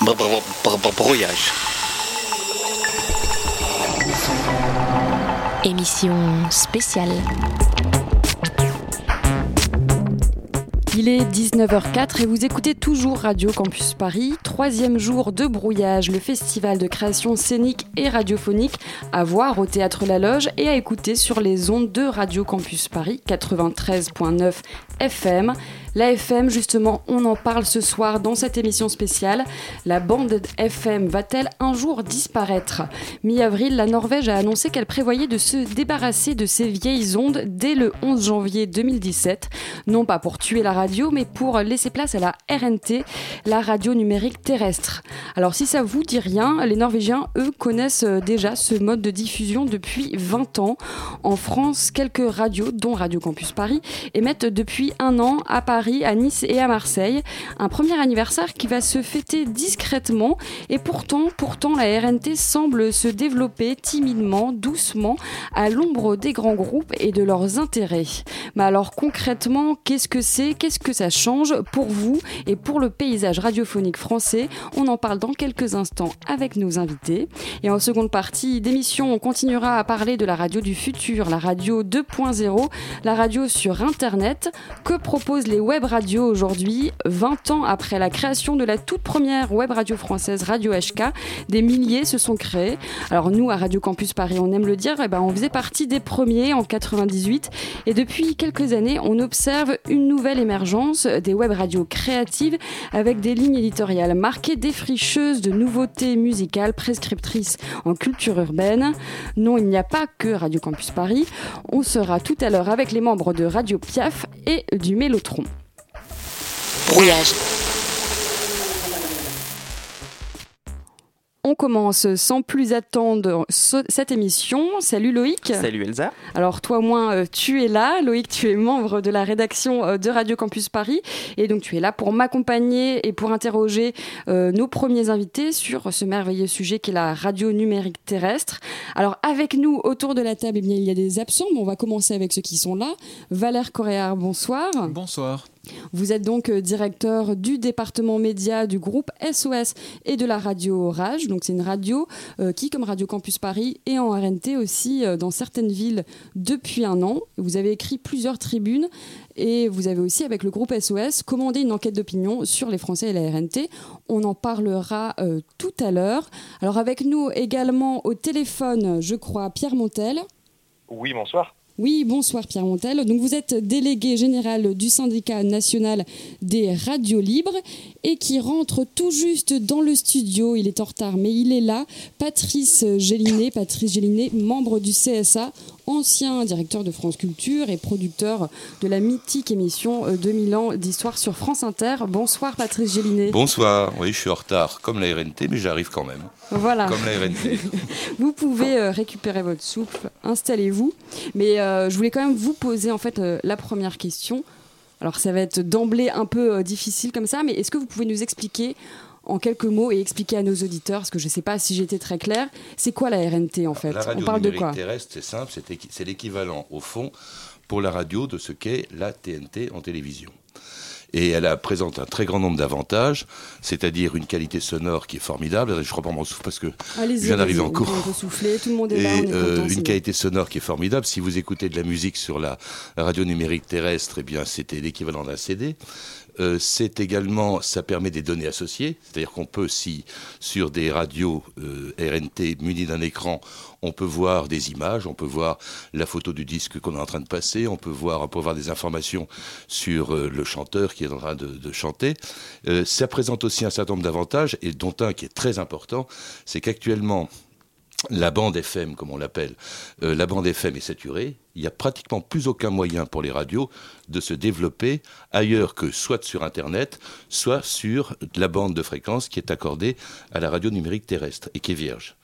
Brouillage. Émission spéciale. Il est 19h04 et vous écoutez toujours Radio Campus Paris, troisième jour de brouillage, le festival de création scénique et radiophonique à voir au théâtre La Loge et à écouter sur les ondes de Radio Campus Paris 93.9 FM. La FM, justement, on en parle ce soir dans cette émission spéciale. La bande FM va-t-elle un jour disparaître? Mi-avril, la Norvège a annoncé qu'elle prévoyait de se débarrasser de ces vieilles ondes dès le 11 janvier 2017. Non pas pour tuer la radio, mais pour laisser place à la RNT, la radio numérique terrestre. Alors si ça vous dit rien, les Norvégiens, eux, connaissent déjà ce mode de diffusion depuis 20 ans. En France, quelques radios, dont Radio Campus Paris, émettent depuis un an à Paris à Nice et à Marseille. Un premier anniversaire qui va se fêter discrètement et pourtant, pourtant la RNT semble se développer timidement, doucement, à l'ombre des grands groupes et de leurs intérêts. Mais alors concrètement, qu'est-ce que c'est? Qu'est-ce que ça change pour vous et pour le paysage radiophonique français? On en parle dans quelques instants avec nos invités. Et en seconde partie d'émission, on continuera à parler de la radio du futur, la radio 2.0, la radio sur Internet. Que proposent les web radio aujourd'hui, 20 ans après la création de la toute première web radio française, Radio HK. Des milliers se sont créés. Alors nous, à Radio Campus Paris, on aime le dire, eh ben, on faisait partie des premiers en 98. Et depuis quelques années, on observe une nouvelle émergence des web radios créatives avec des lignes éditoriales marquées défricheuses de nouveautés musicales prescriptrices en culture urbaine. Non, il n'y a pas que Radio Campus Paris. On sera tout à l'heure avec les membres de Radio Piaf et du Mélotron. Brouillage. On commence sans plus attendre cette émission. Salut Loïc. Salut Elsa. Alors toi au moins euh, tu es là. Loïc, tu es membre de la rédaction euh, de Radio Campus Paris et donc tu es là pour m'accompagner et pour interroger euh, nos premiers invités sur ce merveilleux sujet qui est la radio numérique terrestre. Alors avec nous autour de la table, eh bien, il y a des absents, mais on va commencer avec ceux qui sont là. Valère Coréard, bonsoir. Bonsoir. Vous êtes donc euh, directeur du département média du groupe SOS et de la radio Orage. Donc c'est une radio euh, qui, comme Radio Campus Paris, est en RNT aussi euh, dans certaines villes depuis un an. Vous avez écrit plusieurs tribunes et vous avez aussi, avec le groupe SOS, commandé une enquête d'opinion sur les Français et la RNT. On en parlera tout à l'heure. Alors avec nous également au téléphone, je crois, Pierre Montel. Oui, bonsoir. Oui, bonsoir Pierre Montel. Donc vous êtes délégué général du syndicat national des radios libres et qui rentre tout juste dans le studio. Il est en retard, mais il est là. Patrice Gélinet, Patrice Gélinet, membre du CSA, ancien directeur de France Culture et producteur de la mythique émission 2000 euh, ans d'histoire sur France Inter. Bonsoir Patrice Gélinet. Bonsoir, oui je suis en retard comme la RNT mais j'arrive quand même. Voilà. Comme la RNT. vous pouvez euh, récupérer votre souffle, installez-vous. Mais euh, je voulais quand même vous poser en fait la première question. Alors ça va être d'emblée un peu difficile comme ça, mais est-ce que vous pouvez nous expliquer en quelques mots et expliquer à nos auditeurs, parce que je ne sais pas si j'étais très clair, c'est quoi la RNT en fait la radio On parle de quoi terrestre, c'est simple, c'est l'équivalent au fond pour la radio de ce qu'est la TNT en télévision. Et elle présente un très grand nombre d'avantages, c'est-à-dire une qualité sonore qui est formidable. Je crois pas mon souffle parce que je viens d'arriver en cours. Souffler, tout le monde est et là, euh, une qualité sonore qui est formidable. Si vous écoutez de la musique sur la, radio numérique terrestre, eh bien c'était l'équivalent d'un CD. Euh, c'est également, ça permet des données associées, c'est-à-dire qu'on peut, si sur des radios euh, RNT munies d'un écran, on peut voir des images, on peut voir la photo du disque qu'on est en train de passer, on peut voir, on peut voir des informations sur euh, le chanteur qui est en train de, de chanter. ça présente aussi un certain nombre d'avantages, et dont un qui est très important, c'est qu'actuellement, la bande FM, comme on l'appelle, euh, la bande FM est saturée. Il n'y a pratiquement plus aucun moyen pour les radios de se développer ailleurs que soit sur Internet, soit sur la bande de fréquence qui est accordée à la radio numérique terrestre et qui est vierge.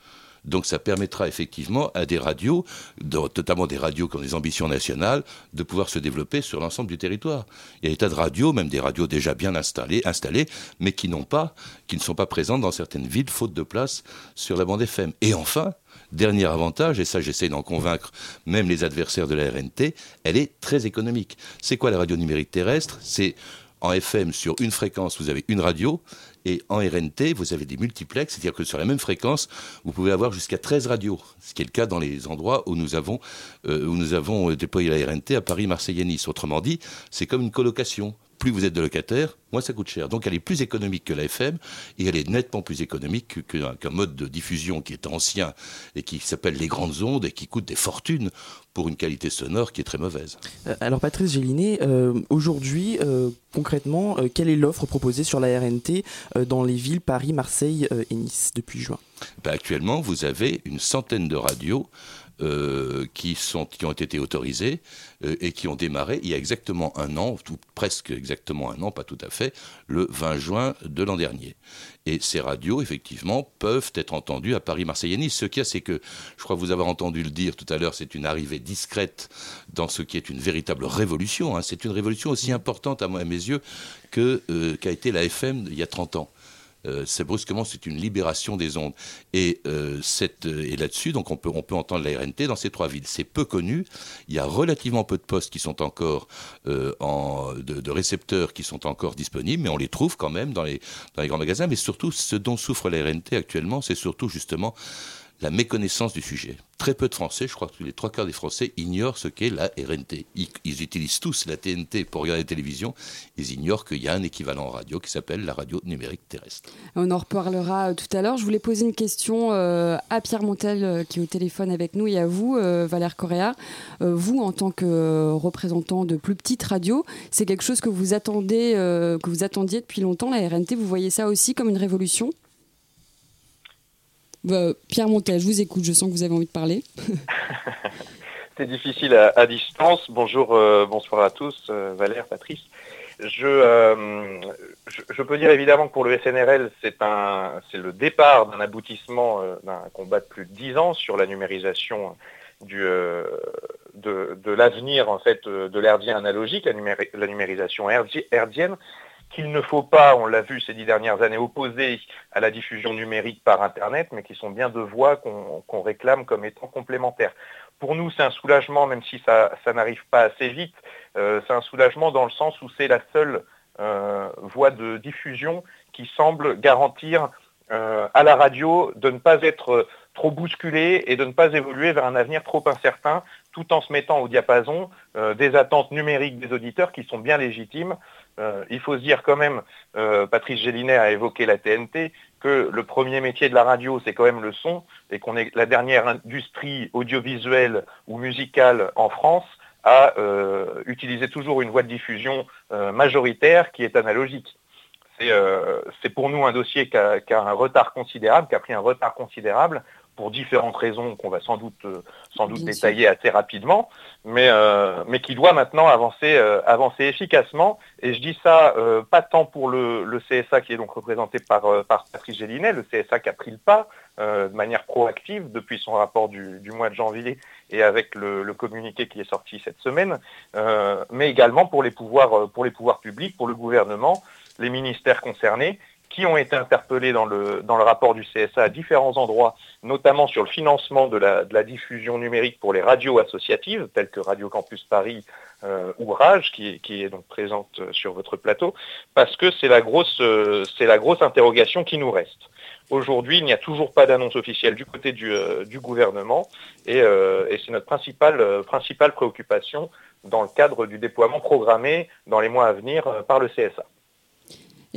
Donc ça permettra effectivement à des radios, notamment des radios qui ont des ambitions nationales, de pouvoir se développer sur l'ensemble du territoire. Il y a des tas de radios, même des radios déjà bien installées, mais qui n'ont pas, qui ne sont pas présentes dans certaines villes faute de place sur la bande FM. Et enfin, Dernier avantage, et ça j'essaie d'en convaincre même les adversaires de la RNT, elle est très économique. C'est quoi la radio numérique terrestre? C'est en FM, sur une fréquence, vous avez une radio, et en RNT, vous avez des multiplex, c'est-à-dire que sur la même fréquence, vous pouvez avoir jusqu'à 13 radios, ce qui est le cas dans les endroits où nous avons, euh, euh, déployé la RNT à Paris, Marseille et Nice. Autrement dit, c'est comme une colocation plus vous êtes de locataire, moins ça coûte cher. Donc elle est plus économique que la FM et elle est nettement plus économique qu'un mode de diffusion qui est ancien et qui s'appelle les grandes ondes et qui coûte des fortunes pour une qualité sonore qui est très mauvaise. Euh, alors Patrice Gélinet, euh, aujourd'hui, euh, concrètement, quelle est l'offre proposée sur la RNT dans les villes Paris, Marseille et Nice depuis juin? Ben, Actuellement, vous avez une centaine de radios euh, qui, ont été autorisés euh, et qui ont démarré il y a exactement un an, ou presque exactement un an, pas tout à fait, le 20 juin de l'an dernier. Et ces radios, effectivement, peuvent être entendues à Paris, Marseille et Nice. Ce qu'il y a, c'est que, je crois vous avez entendu le dire tout à l'heure, c'est une arrivée discrète dans ce qui est une véritable révolution. Hein. C'est une révolution aussi importante, à, mes yeux, euh, qu'a été la FM il y a 30 ans. Euh, c'est brusquement, c'est une libération des ondes. Et, euh, euh, et là-dessus, donc on peut, on peut entendre la RNT dans ces trois villes. C'est peu connu. Il y a relativement peu de postes qui sont encore en, de, récepteurs qui sont encore disponibles, mais on les trouve quand même dans les, dans les grands magasins. Mais surtout, ce dont souffre la RNT actuellement, c'est surtout justement la méconnaissance du sujet. Très peu de Français, je crois que les trois quarts des Français ignorent ce qu'est la RNT. Ils, utilisent tous la TNT pour regarder la télévision, ils ignorent qu'il y a un équivalent radio qui s'appelle la radio numérique terrestre. On en reparlera euh, tout à l'heure. Je voulais poser une question euh, à Pierre Montel euh, qui est au téléphone avec nous et à vous, Valère Correa. vous, en tant que représentant de plus petites radios, c'est quelque chose que vous attendez, que vous attendiez depuis longtemps, la RNT. Vous voyez ça aussi comme une révolution? Bah, Pierre Montel, je vous écoute, je sens que vous avez envie de parler. C'est difficile à, distance. Bonjour, euh, bonsoir à tous, euh, Valère, Patrice. Euh, je, peux dire évidemment que pour le SNRL, c'est le départ d'un aboutissement d'un combat de plus de dix ans sur la numérisation de, l'avenir en fait de l'herdien analogique, la, la numérisation herdienne qu'il ne faut pas, on l'a vu ces dix dernières années, opposer à la diffusion numérique par Internet, mais qui sont bien deux voies qu'on réclame comme étant complémentaires. Pour nous, c'est un soulagement, même si ça, n'arrive pas assez vite, euh, c'est un soulagement dans le sens où c'est la seule euh, voie de diffusion qui semble garantir euh, à la radio de ne pas être trop bousculée et de ne pas évoluer vers un avenir trop incertain, tout en se mettant au diapason des attentes numériques des auditeurs qui sont bien légitimes, euh, il faut se dire quand même, euh, Patrice Gélinet a évoqué la TNT, que le premier métier de la radio, c'est quand même le son, et qu'on est la dernière industrie audiovisuelle ou musicale en France à euh, utiliser toujours une voie de diffusion majoritaire qui est analogique. C'est pour nous un dossier qui a, un retard considérable, qui a pris un retard considérable pour différentes raisons qu'on va sans doute, euh, sans doute détailler assez rapidement, mais, euh, mais qui doit maintenant avancer, euh, avancer efficacement. Et je dis ça pas tant pour le, le, CSA qui est donc représenté par, par Patrice Gélinet, le CSA qui a pris le pas de manière proactive depuis son rapport du, du, mois de janvier et avec le, le, communiqué qui est sorti cette semaine, mais également pour les, pouvoirs, pour les pouvoirs publics, pour le gouvernement, les ministères concernés, qui ont été interpellés dans le, dans le rapport du CSA à différents endroits, notamment sur le financement de la, diffusion numérique pour les radios associatives, telles que Radio Campus Paris euh, ou Rage, qui, est donc présente sur votre plateau, parce que c'est la, grosse, euh, la grosse interrogation qui nous reste. Aujourd'hui, il n'y a toujours pas d'annonce officielle du côté du, euh, gouvernement, et, euh, et c'est notre principale, euh, principale préoccupation dans le cadre du déploiement programmé dans les mois à venir par le CSA.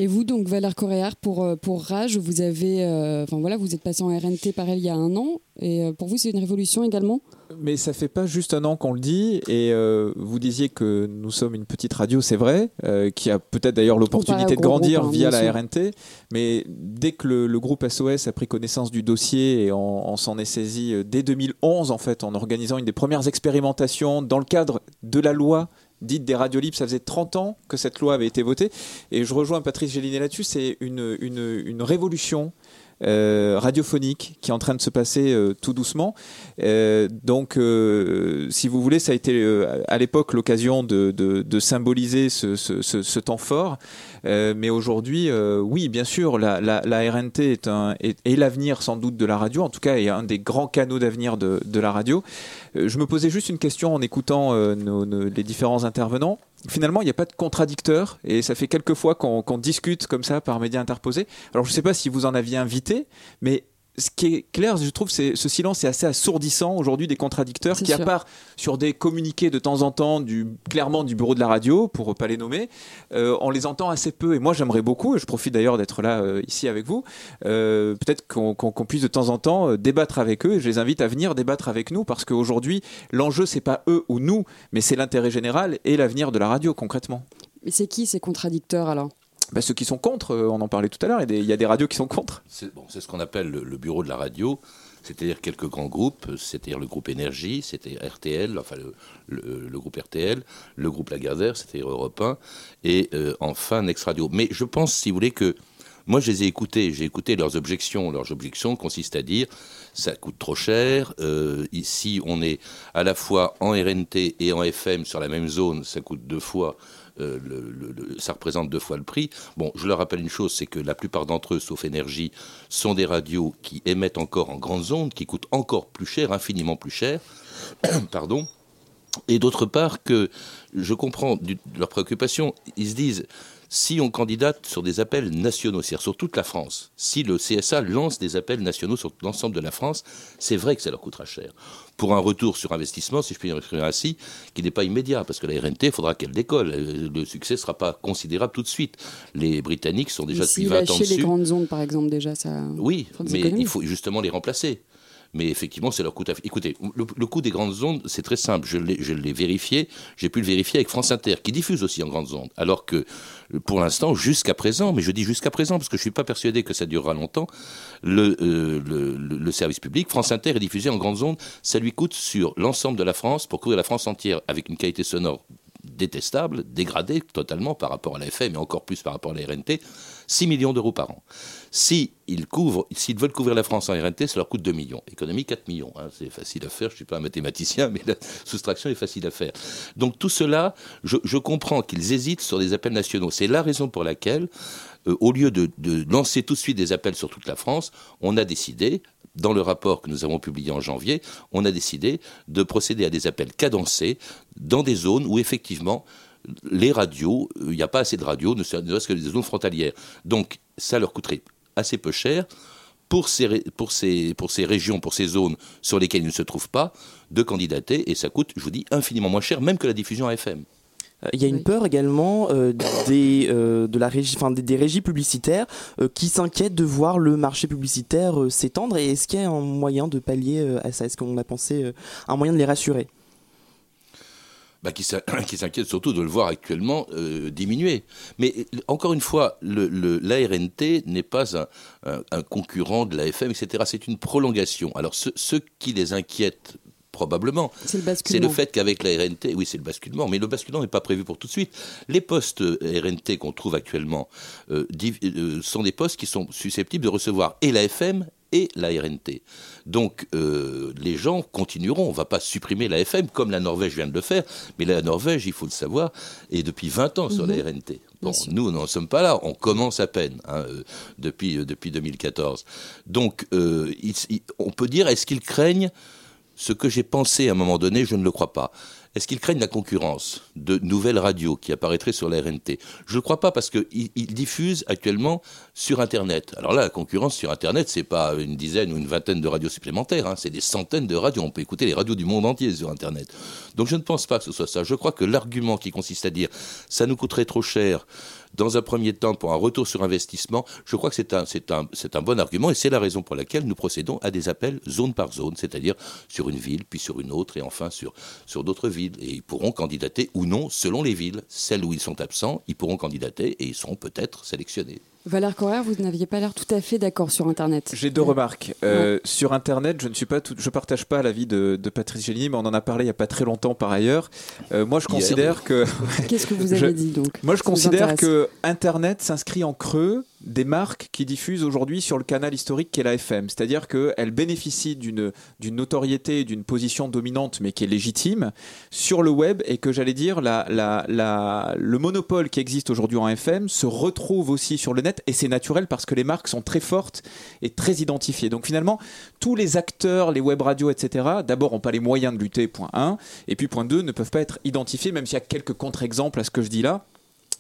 Et vous, donc, Valère Coréard, pour, euh, pour Rage, vous avez, euh, enfin voilà, vous êtes passé en RNT pareil il y a un an. Et euh, pour vous, c'est une révolution également? Mais ça fait pas juste un an qu'on le dit. Et vous disiez que nous sommes une petite radio, c'est vrai, qui a peut-être d'ailleurs l'opportunité de grandir hein, via la RNT. Mais dès que le, groupe SOS a pris connaissance du dossier et on, s'en est saisi dès 2011, en fait, en organisant une des premières expérimentations dans le cadre de la loi dite des radios libres. Ça faisait 30 ans que cette loi avait été votée. Et je rejoins Patrice Gélinet là-dessus. C'est une, une, révolution. Euh, radiophonique qui est en train de se passer euh, tout doucement. Euh, donc, si vous voulez, ça a été à l'époque l'occasion de, symboliser ce, temps fort. Mais aujourd'hui, oui, bien sûr, la, RNT est, l'avenir sans doute de la radio, en tout cas, est un des grands canaux d'avenir de, la radio. je me posais juste une question en écoutant les différents intervenants finalement, il n'y a pas de contradicteur et ça fait quelques fois qu'on discute comme ça par médias interposés. Alors, je ne sais pas si vous en aviez invité, mais ce qui est clair, je trouve, c'est ce silence est assez assourdissant aujourd'hui des contradicteurs qui, à part sur des communiqués de temps en temps, du, clairement du bureau de la radio, pour ne pas les nommer, euh, on les entend assez peu. Et moi, j'aimerais beaucoup, et je profite d'ailleurs d'être là euh, ici avec vous, euh, peut-être qu'on puisse de temps en temps débattre avec eux. Et je les invite à venir débattre avec nous parce qu'aujourd'hui, l'enjeu, c'est pas eux ou nous, mais c'est l'intérêt général et l'avenir de la radio concrètement. Mais c'est qui ces contradicteurs alors? Bah, ceux qui sont contre, euh, on en parlait tout à l'heure, il y a des radios qui sont contre. C'est ce qu'on appelle le, bureau de la radio, c'est-à-dire quelques grands groupes, c'est-à-dire le groupe Énergie, c'était RTL, enfin le, groupe RTL, le groupe Lagardère, c'était Europe 1, et euh, enfin Next Radio. Mais je pense, si vous voulez, que moi je les ai écoutés, j'ai écouté leurs objections. Leurs objections consistent à dire ça coûte trop cher, euh, ici on est à la fois en RNT et en FM sur la même zone, ça coûte deux fois euh, ça représente deux fois le prix. Bon, je leur rappelle une chose, c'est que la plupart d'entre eux, sauf énergie, sont des radios qui émettent encore en grandes ondes, qui coûtent encore plus cher, infiniment plus cher. Pardon. Et d'autre part que je comprends leur préoccupation, ils se disent si on candidate sur des appels nationaux, c'est-à-dire sur toute la France, si le CSA lance des appels nationaux sur l'ensemble de la France, c'est vrai que ça leur coûtera cher. Pour un retour sur investissement, si je puis dire ainsi, qui n'est pas immédiat, parce que la RNT, il faudra qu'elle décolle. Euh, le succès ne sera pas considérable tout de suite. Les Britanniques sont déjà depuis 20 ans dessus. les grandes ondes, par exemple, déjà, ça. Oui, mais il faut justement les remplacer mais effectivement, c'est leur coût. Écoutez, le, coût des grandes ondes, c'est très simple. Je l'ai vérifié. J'ai pu le vérifier avec France Inter, qui diffuse aussi en grandes ondes. Alors que, pour l'instant, jusqu'à présent, mais je dis jusqu'à présent parce que je ne suis pas persuadé que ça durera longtemps, le, euh, le, service public, France Inter est diffusé en grandes ondes. Ça lui coûte sur l'ensemble de la France, pour couvrir la France entière, avec une qualité sonore détestable, dégradée totalement par rapport à la FM et encore plus par rapport à la RNT, 6 millions d'euros par an. S'ils veulent couvrir la France en RNT, ça leur coûte 2 millions. Économie 4 millions. Hein. c'est facile à faire. Je ne suis pas un mathématicien, mais la soustraction est facile à faire. Donc tout cela, je, comprends qu'ils hésitent sur des appels nationaux. C'est la raison pour laquelle, euh, au lieu de, lancer tout de suite des appels sur toute la France, on a décidé, dans le rapport que nous avons publié en janvier, on a décidé de procéder à des appels cadencés dans des zones où effectivement les radios, il n'y a pas assez de radios, ne serait-ce que des zones frontalières. Donc ça leur coûterait assez peu cher pour ces, pour, ces, pour ces régions, pour ces zones sur lesquelles ils ne se trouvent pas, de candidater, et ça coûte, je vous dis, infiniment moins cher, même que la diffusion FM. Euh, il y a une peur également euh, des, euh, de la régie, enfin, des, régies publicitaires qui s'inquiètent de voir le marché publicitaire s'étendre. Et est-ce qu'il y a un moyen de pallier à ça? Est-ce qu'on a pensé un moyen de les rassurer? Bah, qui s'inquiète surtout de le voir actuellement euh, diminuer. Mais encore une fois, l'ARNT n'est pas un, concurrent de l'AFM, etc. C'est une prolongation. Alors ce, qui les inquiète probablement. C'est le, fait qu'avec la RNT, oui, c'est le basculement, mais le basculement n'est pas prévu pour tout de suite. Les postes RNT qu'on trouve actuellement euh, euh, sont des postes qui sont susceptibles de recevoir et la FM et la RNT. Donc euh, les gens continueront, on ne va pas supprimer la FM comme la Norvège vient de le faire, mais la Norvège, il faut le savoir, est depuis 20 ans sur la mhm. RNT. Bon, nous, n'en sommes pas là, on commence à peine hein, euh, depuis, euh, depuis 2014. Donc on peut dire, est-ce qu'ils craignent ce que j'ai pensé à un moment donné, je ne le crois pas. Est-ce qu'ils craignent la concurrence de nouvelles radios qui apparaîtraient sur la RNT Je ne crois pas parce qu'ils diffusent actuellement sur Internet. Alors là, la concurrence sur Internet, c'est pas une dizaine ou une vingtaine de radios supplémentaires, hein. c'est des centaines de radios. On peut écouter les radios du monde entier sur Internet. Donc je ne pense pas que ce soit ça. Je crois que l'argument qui consiste à dire ça nous coûterait trop cher dans un premier temps pour un retour sur investissement, je crois que c'est un, bon argument et c'est la raison pour laquelle nous procédons à des appels zone par zone, c'est-à-dire sur une ville, puis sur une autre et enfin sur, sur d'autres villes. Et ils pourront candidater ou non selon les villes. Celles où ils sont absents, ils pourront candidater et ils seront peut-être sélectionnés. Valère Correa, vous n'aviez pas l'air tout à fait d'accord sur Internet. J'ai deux remarques. Euh, sur Internet, je ne suis pas, je partage pas l'avis de, de Patrice Génie, mais on en a parlé il y a pas très longtemps par ailleurs. Euh, moi, je considère que. Qu'est-ce que vous avez dit donc Moi, je considère que Internet s'inscrit en creux des marques qui diffusent aujourd'hui sur le canal historique qui est la FM. C'est-à-dire qu'elles bénéficient d'une notoriété, d'une position dominante, mais qui est légitime, sur le web, et que j'allais dire, la, la, la, le monopole qui existe aujourd'hui en FM se retrouve aussi sur le net, et c'est naturel parce que les marques sont très fortes et très identifiées. Donc finalement, tous les acteurs, les web radios, etc., d'abord n'ont pas les moyens de lutter, point 1, et puis point 2, ne peuvent pas être identifiés, même s'il y a quelques contre-exemples à ce que je dis là.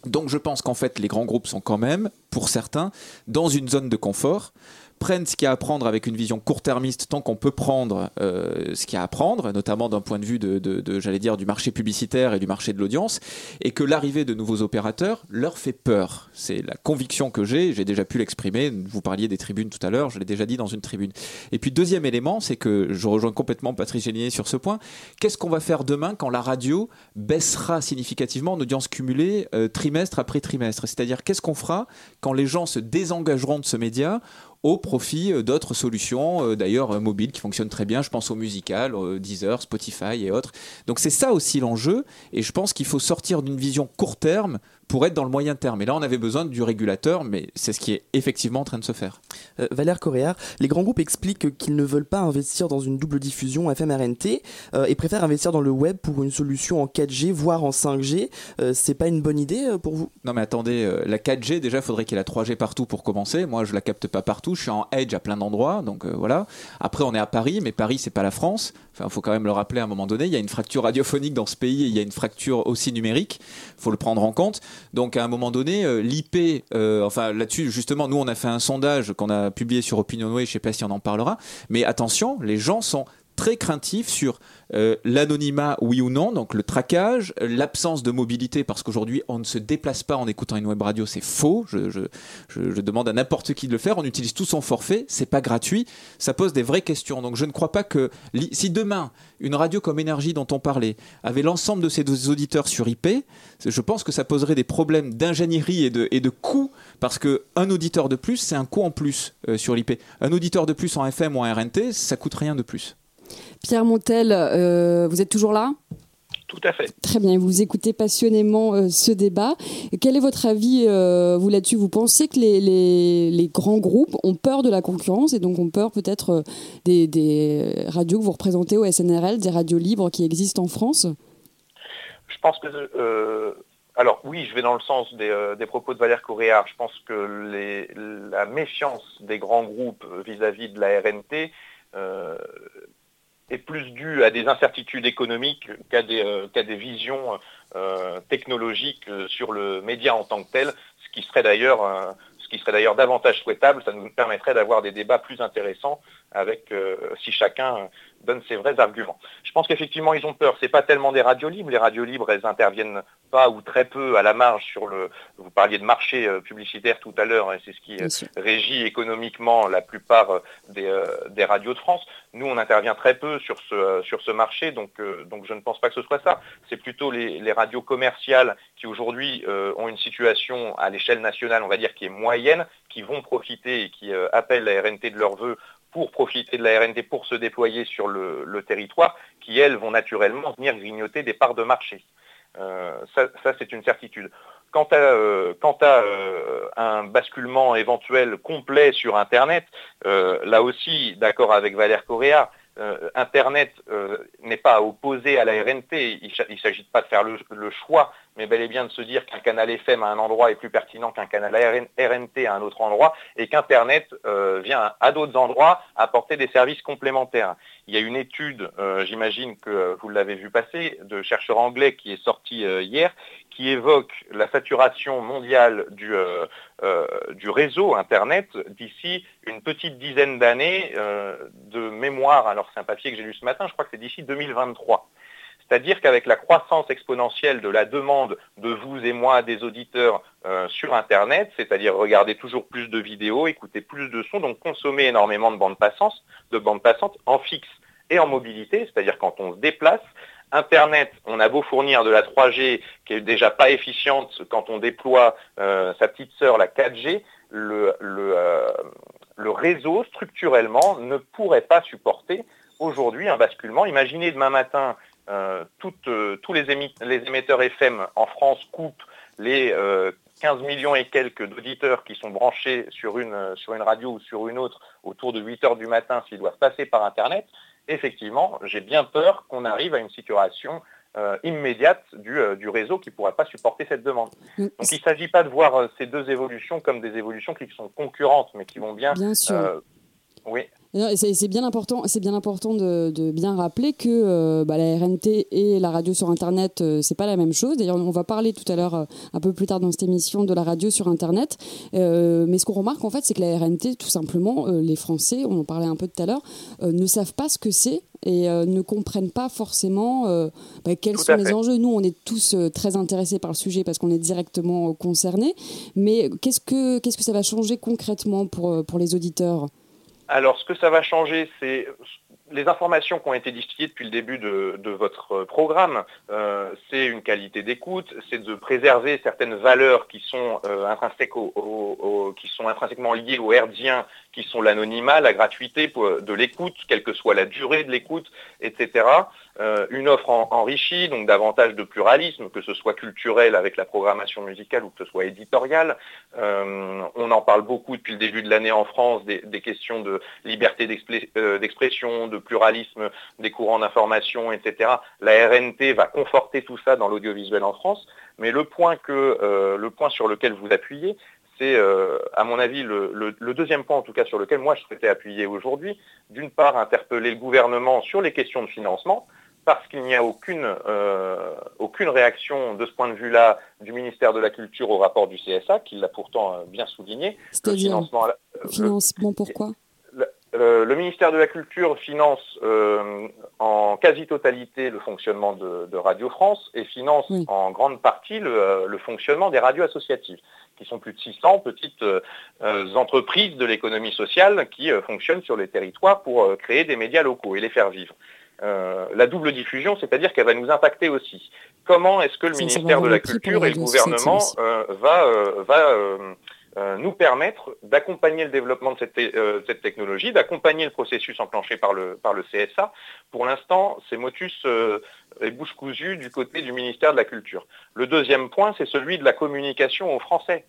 Donc je pense qu'en fait les grands groupes sont quand même, pour certains, dans une zone de confort prennent ce qu'il y a à prendre avec une vision court-termiste tant qu'on peut prendre euh, ce qu'il y a à prendre, notamment d'un point de vue de, j'allais dire, du marché publicitaire et du marché de l'audience, et que l'arrivée de nouveaux opérateurs leur fait peur. C'est la conviction que j'ai, j'ai déjà pu l'exprimer, vous parliez des tribunes tout à l'heure, je l'ai déjà dit dans une tribune. Et puis deuxième élément, c'est que je rejoins complètement Patrice Génier sur ce point, qu'est-ce qu'on va faire demain quand la radio baissera significativement en audience cumulée euh, trimestre après trimestre? C'est-à-dire qu'est-ce qu'on fera quand les gens se désengageront de ce média au profit euh, d'autres solutions, euh, d'ailleurs euh, mobiles qui fonctionnent très bien. Je pense au musical, Deezer, Spotify et autres. Donc c'est ça aussi l'enjeu. Et je pense qu'il faut sortir d'une vision court terme pour être dans le moyen terme. Et là, on avait besoin du régulateur, mais c'est ce qui est effectivement en train de se faire. Euh, Valère Correa, les grands groupes expliquent qu'ils ne veulent pas investir dans une double diffusion FM-RNT euh, et préfèrent investir dans le web pour une solution en 4G, voire en 5G. Euh, c'est pas une bonne idée pour vous? Non, mais attendez, la 4G, déjà, il faudrait qu'il y ait la 3G partout pour commencer. Moi, je la capte pas partout. Je suis en Edge à plein d'endroits, donc voilà. Après, on est à Paris, mais Paris, c'est pas la France. Enfin, faut quand même le rappeler à un moment donné. Il y a une fracture radiophonique dans ce pays et il y a une fracture aussi numérique. Faut le prendre en compte. Donc à un moment donné, euh, l'IP, euh, enfin là-dessus justement, nous on a fait un sondage qu'on a publié sur OpinionWay, je ne sais pas si on en parlera, mais attention, les gens sont très craintifs sur euh, l'anonymat, oui ou non, donc le traquage, l'absence de mobilité, parce qu'aujourd'hui on ne se déplace pas en écoutant une web radio, c'est faux. Je, demande à n'importe qui de le faire. On utilise tout son forfait, c'est pas gratuit. Ça pose des vraies questions. Donc je ne crois pas que si demain une radio comme Énergie dont on parlait avait l'ensemble de ses auditeurs sur IP, je pense que ça poserait des problèmes d'ingénierie et de, coûts, parce qu'un auditeur de plus, c'est un coût en plus euh, sur l'IP. Un auditeur de plus en FM ou en RNT, ça coûte rien de plus. Pierre Montel, euh, vous êtes toujours là? Tout à fait. Très bien, vous écoutez passionnément euh, ce débat. Quel est votre avis, euh, vous là-dessus? Vous pensez que les, grands groupes ont peur de la concurrence et donc ont peur peut-être des, radios que vous représentez au SNRL, des radios libres qui existent en France? Je pense que... alors oui, je vais dans le sens des, propos de Valère Coréard. Je pense que la méfiance des grands groupes vis-à-vis de la RNT est plus dû à des incertitudes économiques qu'à des, euh, visions euh, technologiques euh, sur le média en tant que tel, ce qui serait d'ailleurs ce qui serait d'ailleurs davantage souhaitable, ça nous permettrait d'avoir des débats plus intéressants avec si chacun donne ses vrais arguments. Je pense qu'effectivement ils ont peur. C'est pas tellement des radios libres. Les radios libres, elles interviennent pas ou très peu à la marge sur le. Vous parliez de marché euh, publicitaire tout à l'heure, et c'est ce qui euh, régit économiquement la plupart euh, des, radios de France. Nous, on intervient très peu sur ce, sur ce marché, donc, donc je ne pense pas que ce soit ça. C'est plutôt les, radios commerciales qui aujourd'hui ont une situation à l'échelle nationale, on va dire, qui est moyenne, qui vont profiter et qui appellent la RNT de leur vœu pour profiter de la RNT pour se déployer sur le, territoire, qui elles vont naturellement venir grignoter des parts de marché. Euh, ça, c'est une certitude. Quant à, euh, euh, un basculement éventuel complet sur Internet, là aussi, d'accord avec Valère Correa, Internet n'est pas opposé à la RNT. Il ne s'agit pas de faire le, choix, mais bel et bien de se dire qu'un canal FM à un endroit est plus pertinent qu'un canal RNT à un autre endroit, et qu'Internet vient à d'autres endroits apporter des services complémentaires. Il y a une étude, euh, j'imagine que vous l'avez vu passer, de chercheurs anglais qui est sortie euh, hier, qui évoque la saturation mondiale du, euh, du réseau Internet d'ici une petite dizaine d'années de mémoire. Alors c'est un papier que j'ai lu ce matin, je crois que c'est d'ici 2023. C'est-à-dire qu'avec la croissance exponentielle de la demande de vous et moi, des auditeurs sur Internet, c'est-à-dire regarder toujours plus de vidéos, écouter plus de sons, donc consommer énormément de bandes passantes, de bandes passantes en fixe et en mobilité, c'est-à-dire quand on se déplace. Internet, on a beau fournir de la 3G qui est déjà pas efficiente quand on déploie euh, sa petite sœur, la 4G, le, le réseau structurellement ne pourrait pas supporter aujourd'hui un basculement. Imaginez demain matin, euh, euh, tous les, émetteurs FM en France coupent les 15 euh, millions et quelques d'auditeurs qui sont branchés sur une, sur une radio ou sur une autre autour de 8 heures du matin s'ils doivent passer par Internet. Effectivement, j'ai bien peur qu'on arrive à une situation immédiate du, réseau qui ne pourrait pas supporter cette demande. Mm. Donc il ne s'agit pas de voir ces deux évolutions comme des évolutions qui sont concurrentes, mais qui vont bien... Bien sûr. Oui. C'est bien important, c'est bien important de, bien rappeler que euh, bah, la RNT et la radio sur Internet, euh, c'est pas la même chose. D'ailleurs, on va parler tout à l'heure, euh, un peu plus tard dans cette émission, de la radio sur Internet. mais ce qu'on remarque en fait, c'est que la RNT, tout simplement, les Français, on en parlait un peu tout à l'heure, ne savent pas ce que c'est et ne comprennent pas forcément bah, quels sont les enjeux. Nous, on est tous très intéressés par le sujet parce qu'on est directement concernés. Mais qu'est-ce que ça va changer concrètement pour pour les auditeurs? Alors, ce que ça va changer, c'est les informations qui ont été distillées depuis le début de, votre programme, euh, c'est une qualité d'écoute, c'est de préserver certaines valeurs qui sont, euh, qui sont intrinsèquement liées au herdien, qui sont l'anonymat, la gratuité de l'écoute, quelle que soit la durée de l'écoute, etc. Euh, une offre enrichie, donc davantage de pluralisme, que ce soit culturel avec la programmation musicale ou que ce soit éditorial. on en parle beaucoup depuis le début de l'année en France, des, questions de liberté d'expression, de pluralisme des courants d'information, etc. La RNT va conforter tout ça dans l'audiovisuel en France. Mais le point, que, euh, le point sur lequel vous appuyez, c'est, euh, à mon avis, le, deuxième point, en tout cas, sur lequel moi je souhaitais appuyer aujourd'hui. D'une part, interpeller le gouvernement sur les questions de financement, parce qu'il n'y a aucune, euh, aucune réaction de ce point de vue-là du ministère de la Culture au rapport du CSA, qui l'a pourtant bien souligné. C'est-à-dire financement, financement pourquoi? Euh, le ministère de la Culture finance euh, en quasi-totalité le fonctionnement de, Radio France et finance en grande partie euh, le, fonctionnement des radios associatives, qui sont plus de 600 petites entreprises de l'économie sociale qui fonctionnent sur les territoires pour créer des médias locaux et les faire vivre. la double diffusion, c'est-à-dire qu'elle va nous impacter aussi. Comment est-ce que le ministère de la Culture et le gouvernement va, va nous permettre d'accompagner le développement de cette, euh, technologie, d'accompagner le processus enclenché par le, CSA. Pour l'instant, c'est motus euh, et bouche cousue du côté du ministère de la Culture. Le deuxième point, c'est celui de la communication aux Français.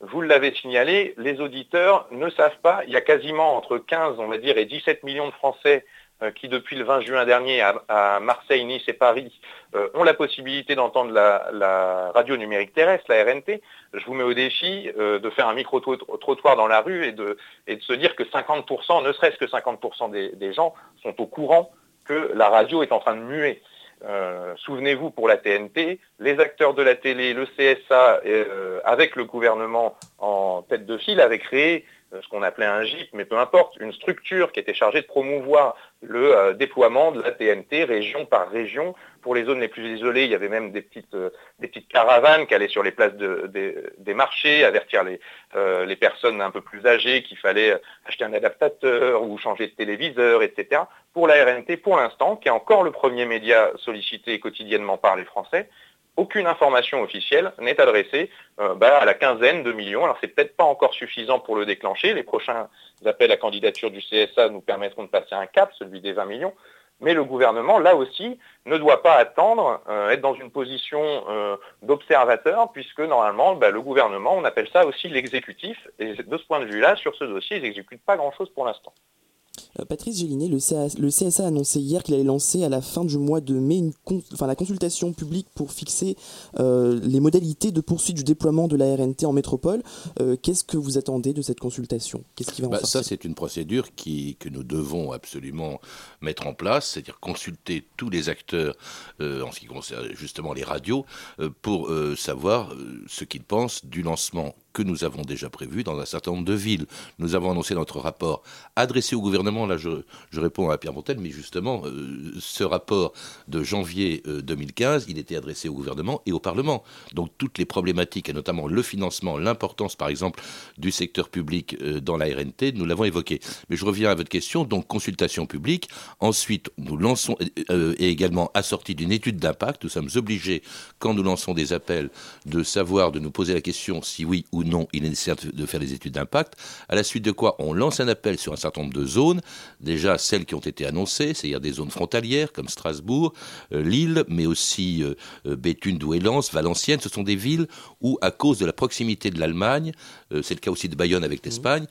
Vous l'avez signalé, les auditeurs ne savent pas, il y a quasiment entre 15, on va dire, et 17 millions de Français euh, qui depuis le 20 juin dernier à, Marseille, Nice et Paris euh, ont la possibilité d'entendre la, radio numérique terrestre, la RNT, je vous mets au défi euh, de faire un micro-trottoir dans la rue et de, se dire que 50%, ne serait-ce que 50% des, gens sont au courant que la radio est en train de muer. Souvenez-vous pour la TNT, les acteurs de la télé, le CSA, avec le gouvernement en tête de file, avaient créé euh, ce qu'on appelait un GIP, mais peu importe, une structure qui était chargée de promouvoir le euh, déploiement de la TNT région par région. Pour les zones les plus isolées, il y avait même des petites, euh, caravanes qui allaient sur les places des marchés, avertir les personnes un peu plus âgées qu'il fallait acheter un adaptateur ou changer de téléviseur, etc. Pour la RNT, pour l'instant, qui est encore le premier média sollicité quotidiennement par les Français, aucune information officielle n'est adressée euh, bah, à la quinzaine de millions. Alors c'est peut-être pas encore suffisant pour le déclencher. Les prochains appels à candidature du CSA nous permettront de passer un cap, celui des 20 millions. Mais le gouvernement, là aussi, ne doit pas attendre, euh, être dans une position euh, d'observateur, puisque normalement, bah, le gouvernement, on appelle ça aussi l'exécutif. Et de ce point de vue-là, sur ce dossier, ils n'exécutent pas grand-chose pour l'instant. Euh, Patrice Gélinet, le, CSA a annoncé hier qu'il allait lancer à la fin du mois de mai la consultation publique pour fixer euh, les modalités de poursuite du déploiement de la RNT en métropole. Euh, qu'est-ce que vous attendez de cette consultation? Qu'est-ce qui va bah, Ça, c'est une procédure qui, que nous devons absolument mettre en place, c'est-à-dire consulter tous les acteurs en ce qui concerne justement les radios pour savoir ce qu'ils pensent du lancement que nous avons déjà prévu dans un certain nombre de villes. Nous avons annoncé notre rapport adressé au gouvernement, là je, réponds à Pierre Montel, mais justement, euh, ce rapport de janvier 2015, euh, il était adressé au gouvernement et au Parlement. Donc toutes les problématiques, et notamment le financement, l'importance par exemple du secteur public euh, dans la RNT, nous l'avons évoqué. Mais je reviens à votre question, donc consultation publique. Ensuite, nous lançons, et également assorti d'une étude d'impact, nous sommes obligés, quand nous lançons des appels, de savoir, de nous poser la question si oui ou non il est nécessaire de faire des études d'impact. À la suite de quoi, on lance un appel sur un certain nombre de zones, déjà celles qui ont été annoncées, c'est-à-dire des zones frontalières comme Strasbourg, euh, Lille, mais aussi euh, euh, Béthune, Douai-Lens, Valenciennes. Ce sont des villes où, à cause de la proximité de l'Allemagne, c'est le cas aussi de Bayonne avec l'Espagne,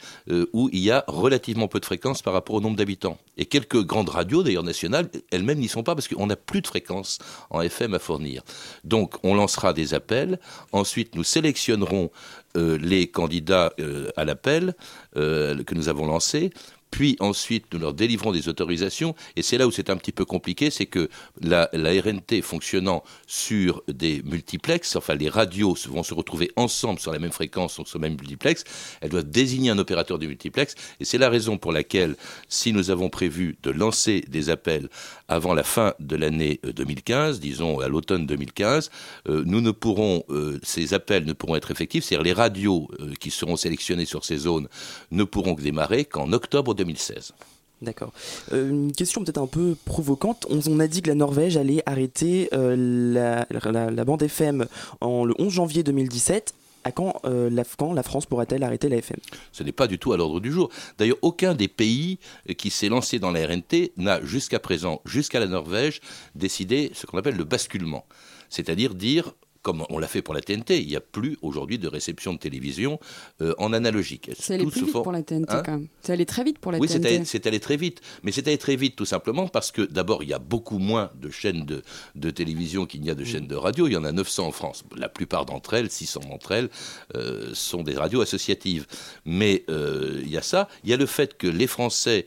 où il y a relativement peu de fréquences par rapport au nombre d'habitants. Et quelques grandes radios, d'ailleurs nationales, elles-mêmes n'y sont pas parce qu'on n'a plus de fréquences en FM à fournir. Donc, on lancera des appels. Ensuite, nous sélectionnerons les candidats à l'appel que nous avons lancé puis ensuite nous leur délivrons des autorisations, et c'est là où c'est un petit peu compliqué, c'est que la, RNT fonctionnant sur des multiplexes, enfin les radios vont se retrouver ensemble sur la même fréquence, sur ce même multiplex, elles doivent désigner un opérateur du multiplex, et c'est la raison pour laquelle, si nous avons prévu de lancer des appels avant la fin de l'année 2015, euh, disons à l'automne 2015, euh, nous ne pourrons, euh, ces appels ne pourront être effectifs, c'est-à-dire les radios qui seront sélectionnées sur ces zones ne pourront démarrer qu'en octobre 2016. D'accord. une question peut-être un peu provocante. On, a dit que la Norvège allait arrêter la, la, bande FM en, le 11 janvier 2017 à quand, euh, la, la France pourra-t-elle arrêter la FM Ce n'est pas du tout à l'ordre du jour. D'ailleurs, aucun des pays qui s'est lancé dans la RNT n'a jusqu'à présent, jusqu'à la Norvège, décidé ce qu'on appelle le basculement. C'est-à-dire dire comme on l'a fait pour la TNT, il n'y a plus aujourd'hui de réception de télévision euh, en analogique. C'est allé plus vite pour la TNT hein quand même. C'est allé très vite pour la TNT. Oui, c'est allé, très vite. Mais c'est allé très vite tout simplement parce que d'abord, il y a beaucoup moins de chaînes de, de télévision qu'il n'y a de chaînes de radio. Il y en a 900 en France. La plupart d'entre elles, 600 d'entre elles, euh, sont des radios associatives. Mais euh, il y a ça. Il y a le fait que les Français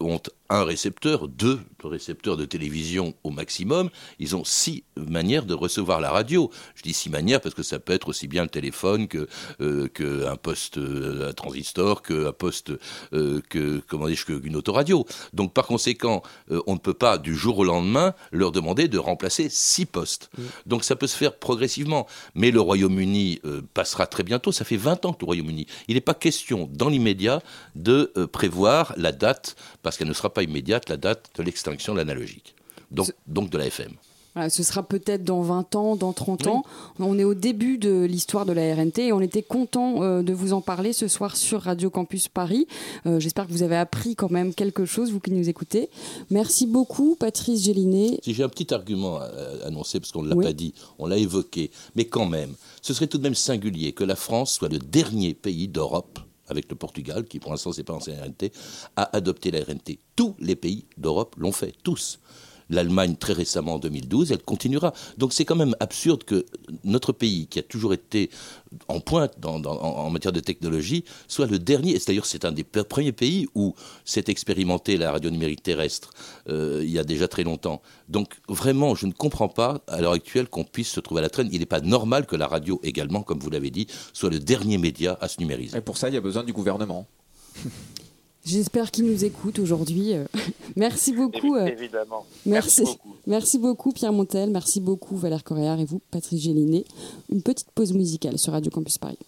ont un récepteur, deux récepteurs de télévision au maximum. Ils ont six manières de recevoir la radio. Je dis six manières parce que ça peut être aussi bien le téléphone que euh, qu'un poste, euh, un transistor, qu'un poste, euh, que comment dis-je, qu'une autoradio. Donc par conséquent, on ne peut pas du jour au lendemain leur demander de remplacer six postes. Donc ça peut se faire progressivement. Mais le Royaume-Uni passera très bientôt. Ça fait 20 ans que le Royaume-Uni. Il n'est pas question dans l'immédiat de prévoir la date parce qu'elle ne sera pas immédiate la date de l'extinction de l'analogique, donc, donc de la FM. ce sera peut-être dans 20 ans, dans 30 ans. On est au début de l'histoire de la RNT et on était content euh, de vous en parler ce soir sur Radio Campus Paris. Euh, j'espère que vous avez appris quand même quelque chose, vous qui nous écoutez. Merci beaucoup, Patrice Gélinet. Si j'ai un petit argument à, annoncer, parce qu'on ne l'a pas dit, on l'a évoqué, mais quand même, ce serait tout de même singulier que la France soit le dernier pays d'Europe avec le Portugal, qui pour l'instant s'est pas lancé la RNT, a adopté la RNT. Tous les pays d'Europe l'ont fait, tous l'Allemagne très récemment en 2012, elle continuera. Donc c'est quand même absurde que notre pays, qui a toujours été en pointe en matière de technologie, soit le dernier. Et d'ailleurs, c'est un des premiers pays où s'est expérimenté la radio numérique terrestre euh, il y a déjà très longtemps. Donc vraiment, je ne comprends pas à l'heure actuelle qu'on puisse se trouver à la traîne. Il n'est pas normal que la radio également, comme vous l'avez dit, soit le dernier média à se numériser. Et pour ça, il y a besoin du gouvernement. J'espère qu'il nous écoute aujourd'hui. Euh, merci beaucoup. Euh, évidemment. Merci. Merci beaucoup. Pierre Montel. Merci beaucoup Valère Coréard et vous Patrice Gélinet. Une petite pause musicale sur Radio Campus Paris.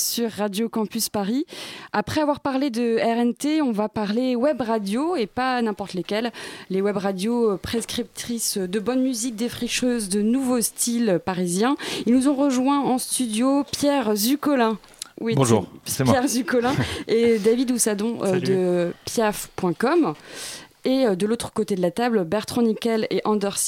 Sur Radio Campus Paris. Après avoir parlé de RNT, on va parler web radio et pas n'importe lesquelles. Les web radios prescriptrices de bonne musique défricheuse de nouveaux styles parisiens. Ils nous ont rejoint en studio Pierre Zucolin. Oui, Bonjour, c'est Pierre Zucolin et David Oussadon euh, de piaf.com. Et euh, de l'autre côté de la table, Bertrand Nickel et Anders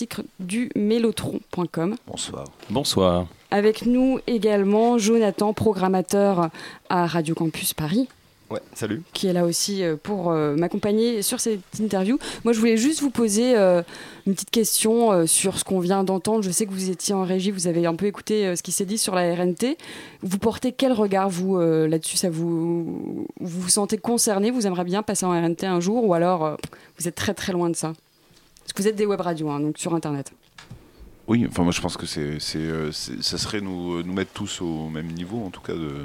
du Mélotron.com. Bonsoir. Bonsoir. Avec nous également Jonathan, programmateur à Radio Campus Paris. Ouais, salut. Qui est là aussi euh, pour euh, m'accompagner sur cette interview. Moi, je voulais juste vous poser euh, une petite question sur ce qu'on vient d'entendre. Je sais que vous étiez en régie, vous avez un peu écouté ce qui s'est dit sur la RNT. Vous portez quel regard, vous, là-dessus? Ça vous, vous vous sentez concerné? Vous aimeriez bien passer en RNT un jour? Ou alors, vous êtes très très loin de ça? Parce que vous êtes des web radios, hein, donc sur Internet. Oui, enfin moi je pense que c'est, ça serait nous, nous mettre tous au même niveau, en tout cas de,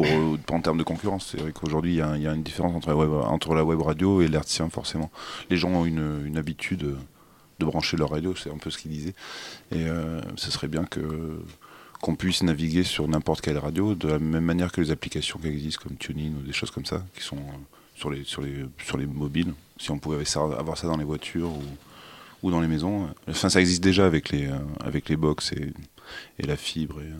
euh, en termes de concurrence. C'est vrai qu'aujourd'hui, il y, a une différence entre la web, radio et l'hertzien, forcément. Les gens ont une, habitude de brancher leur radio, c'est un peu ce qu'ils disaient. Et euh, ce serait bien que qu'on puisse naviguer sur n'importe quelle radio de la même manière que les applications qui existent comme TuneIn ou des choses comme ça qui sont euh, sur les sur les sur les mobiles si on pouvait avoir ça dans les voitures ou dans les maisons enfin ça existe déjà avec les avec les box et, et la fibre et,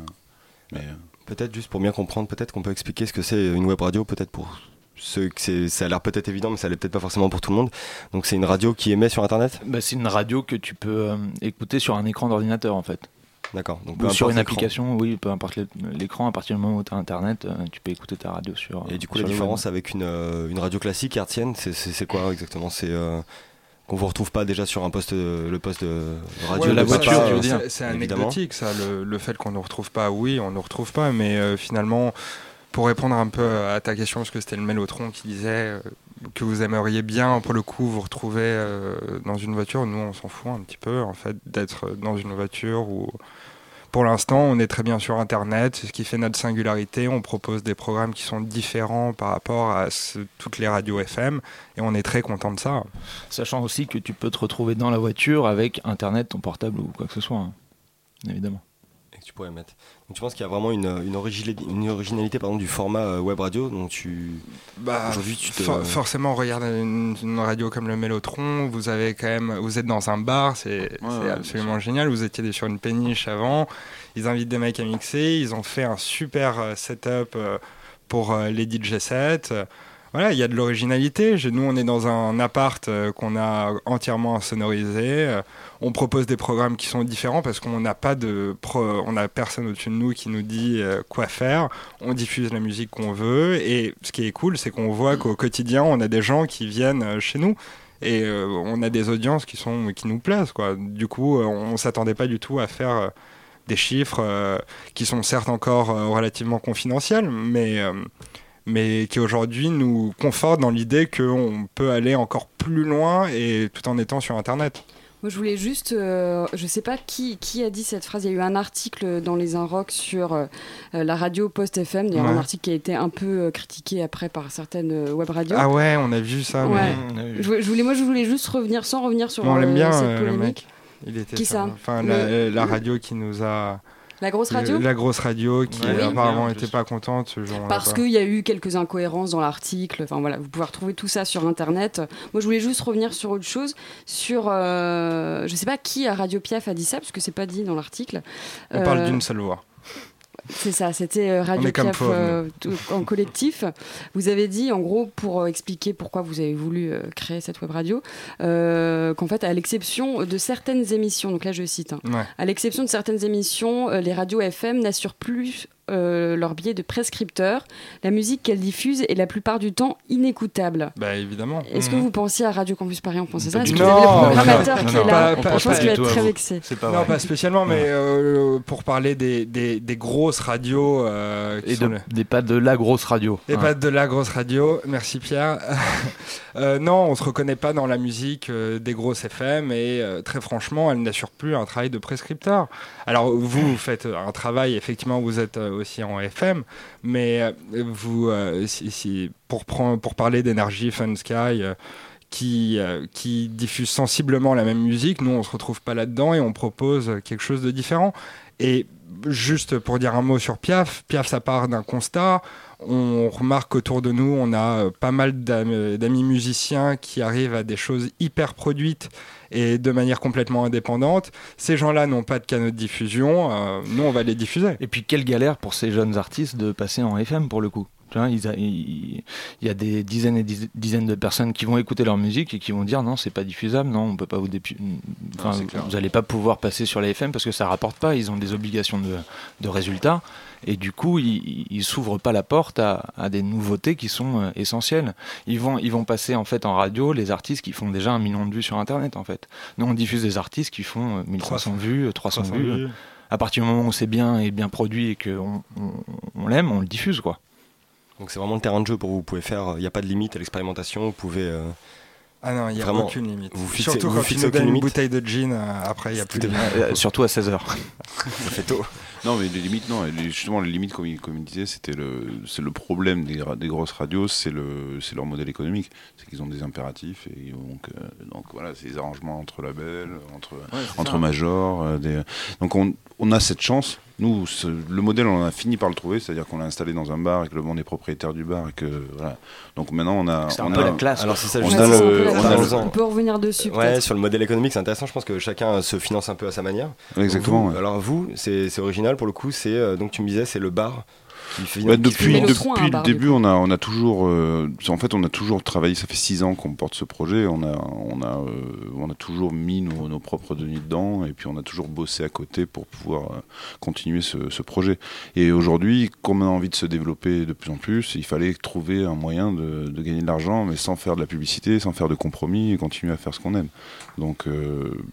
mais Peut-être juste pour bien comprendre, peut-être qu'on peut expliquer ce que c'est une web radio, peut-être pour ceux que ça a l'air peut-être évident, mais ça l'est peut-être pas forcément pour tout le monde. Donc c'est une radio qui émet sur Internet? Bah, C'est une radio que tu peux euh, écouter sur un écran d'ordinateur en fait. D'accord. Ou sur une application, oui, peu importe l'écran, à partir du moment où tu as Internet, euh, tu peux écouter ta radio sur. Et du coup, la différence avec une, euh, une, radio classique hertzienne, c'est quoi exactement? C'est qu'on vous retrouve pas déjà sur un poste, le poste de radio. de la voiture, C'est anecdotique, ça. Le, fait qu'on ne nous retrouve pas, oui, on ne nous retrouve pas, mais euh, finalement, pour répondre un peu à ta question, parce que c'était le Mélotron qui disait euh, que vous aimeriez bien, pour le coup, vous retrouver euh, dans une voiture. Nous, on s'en fout un petit peu, en fait, d'être dans une voiture ou pour l'instant, on est très bien sur Internet, c'est ce qui fait notre singularité. On propose des programmes qui sont différents par rapport à toutes les radios FM et on est très content de ça. Sachant aussi que tu peux te retrouver dans la voiture avec Internet, ton portable ou quoi que ce soit, hein. évidemment tu pourrais mettre. Donc tu penses qu'il y a vraiment une, une, originalité, pardon, du format euh, web radio donc tu bah, aujourd'hui tu te... forcément regarde une, une, radio comme le Mélotron vous avez quand même vous êtes dans un bar c'est absolument génial vous étiez sur une péniche avant ils invitent des mecs à mixer ils ont fait un super euh, setup euh, pour les DJ sets voilà, il y a de l'originalité. Nous, on est dans un appart euh, qu'on a entièrement sonorisé. Euh, on propose des programmes qui sont différents parce qu'on n'a pas de, on a personne au-dessus de nous qui nous dit euh, quoi faire. On diffuse la musique qu'on veut et ce qui est cool, c'est qu'on voit qu'au quotidien, on a des gens qui viennent chez nous et on a des audiences qui sont qui nous plaisent quoi. Du coup, on s'attendait pas du tout à faire des chiffres qui sont certes encore relativement confidentiels, mais mais qui aujourd'hui nous conforte dans l'idée qu'on peut aller encore plus loin et tout en étant sur Internet. Moi, je voulais juste, euh, je ne sais pas qui, qui a dit cette phrase. Il y a eu un article dans les Inrocks sur euh, la radio Post FM, ouais. un article qui a été un peu euh, critiqué après par certaines web radios. Ah ouais, on a vu ça. Ouais. Je, voulais, moi, je voulais juste revenir, sans revenir sur bien, cette polémique. Il était qui ça, Enfin, la, radio qui nous a la grosse radio La grosse radio qui apparemment n'était pas contente ce jour Parce qu'il y a eu quelques incohérences dans l'article. Enfin voilà, vous pouvez retrouver tout ça sur Internet. Moi, je voulais juste revenir sur autre chose. Sur, euh, je sais pas qui à Radio Piaf a dit ça, parce que c'est pas dit dans l'article. On parle euh, d'une seule voix. C'est ça, c'était euh, Radio Piaf euh, en collectif. Vous avez dit, en gros, pour euh, expliquer pourquoi vous avez voulu créer cette web radio, qu'en fait, à l'exception de certaines émissions, donc là je cite, hein, à l'exception de certaines émissions, les radios FM n'assurent plus euh, leur biais de prescripteur. La musique qu'elle diffuse est la plupart du temps inécoutable. Bah évidemment. Est-ce que mmh. vous pensiez à Radio Campus Paris, on pensait ça Est-ce que vous avez le programmateur qui est là Je pense qu'il va être très vexé. Pas non, pas spécialement, mais euh, pour parler des, des, des grosses radios. Euh, Et des pas de la grosse radio. Et pas de la grosse radio, merci Pierre. non, on se reconnaît pas dans la musique des grosses FM et très franchement, elle n'assure plus un travail de prescripteur. Alors vous, vous faites un travail, effectivement, vous êtes aussi en FM, mais euh, vous, euh, pour, parler d'énergie Fun Sky, euh, qui, qui diffusent sensiblement la même musique. Nous, on se retrouve pas là-dedans et on propose quelque chose de différent. Et juste pour dire un mot sur Piaf, Piaf, ça part d'un constat. On remarque autour de nous, on a euh, pas mal d'amis musiciens qui arrivent à des choses hyper produites et de manière complètement indépendante. Ces gens-là n'ont pas de canaux de diffusion. Euh, nous, on va les diffuser. Et puis, quelle galère pour ces jeunes artistes de passer en FM pour le coup il, y a des dizaines et dizaines de personnes qui vont écouter leur musique et qui vont dire non, c'est pas diffusable, non, on peut pas vous enfin, vous n'allez pas pouvoir passer sur les FM parce que ça rapporte pas, ils ont des obligations de, résultats et du coup, ils, ils s'ouvrent pas la porte à, des nouveautés qui sont euh, essentielles. Ils vont, ils vont passer en fait en radio les artistes qui font déjà un million de vues sur Internet en fait. Nous, on diffuse des artistes qui font 1300 euh, vues, 300, vues. À partir du moment où c'est bien et bien produit et qu'on on l'aime, on le diffuse quoi. Donc c'est vraiment le terrain de jeu pour vous. Vous pouvez faire, il n'y a pas de limite à l'expérimentation. Vous pouvez. Euh, ah non, il n'y a aucune limite. Vous fixez, surtout vous quand tu nous donnes une bouteille de gin, euh, après il n'y a plus de limite. Euh, surtout à 16h. Ça fait tôt. Non, mais les limites, non. Justement, les limites, comme il, comme il disait, c'était le, c'est le problème des, des grosses radios, c'est le, c'est leur modèle économique. C'est qu'ils ont des impératifs et donc, donc voilà, c'est des arrangements entre labels, entre, entre majors. Des... Donc on, on a cette chance nous, le modèle, on a fini par le trouver, c'est-à-dire qu'on l'a installé dans un bar et que le monde est propriétaire du bar et que voilà. Donc maintenant, on a. C'est un peu la classe. Alors c'est ça. On, le, on, peut revenir dessus. Ouais, sur le modèle économique, c'est intéressant. Je pense que chacun se finance un peu à sa manière. Exactement. Alors vous, c'est original pour le coup. C'est euh, donc tu me disais, c'est le bar bah, depuis depuis le début, on a, on a toujours, euh, en fait, on a toujours travaillé. Ça fait six ans qu'on porte ce projet. On a, on a, euh, on a toujours mis nos, nos, propres deniers dedans, et puis on a toujours bossé à côté pour pouvoir euh, continuer ce, ce, projet. Et aujourd'hui, comme on a envie de se développer de plus en plus, il fallait trouver un moyen de, de gagner de l'argent, mais sans faire de la publicité, sans faire de compromis, et continuer à faire ce qu'on aime. Donc,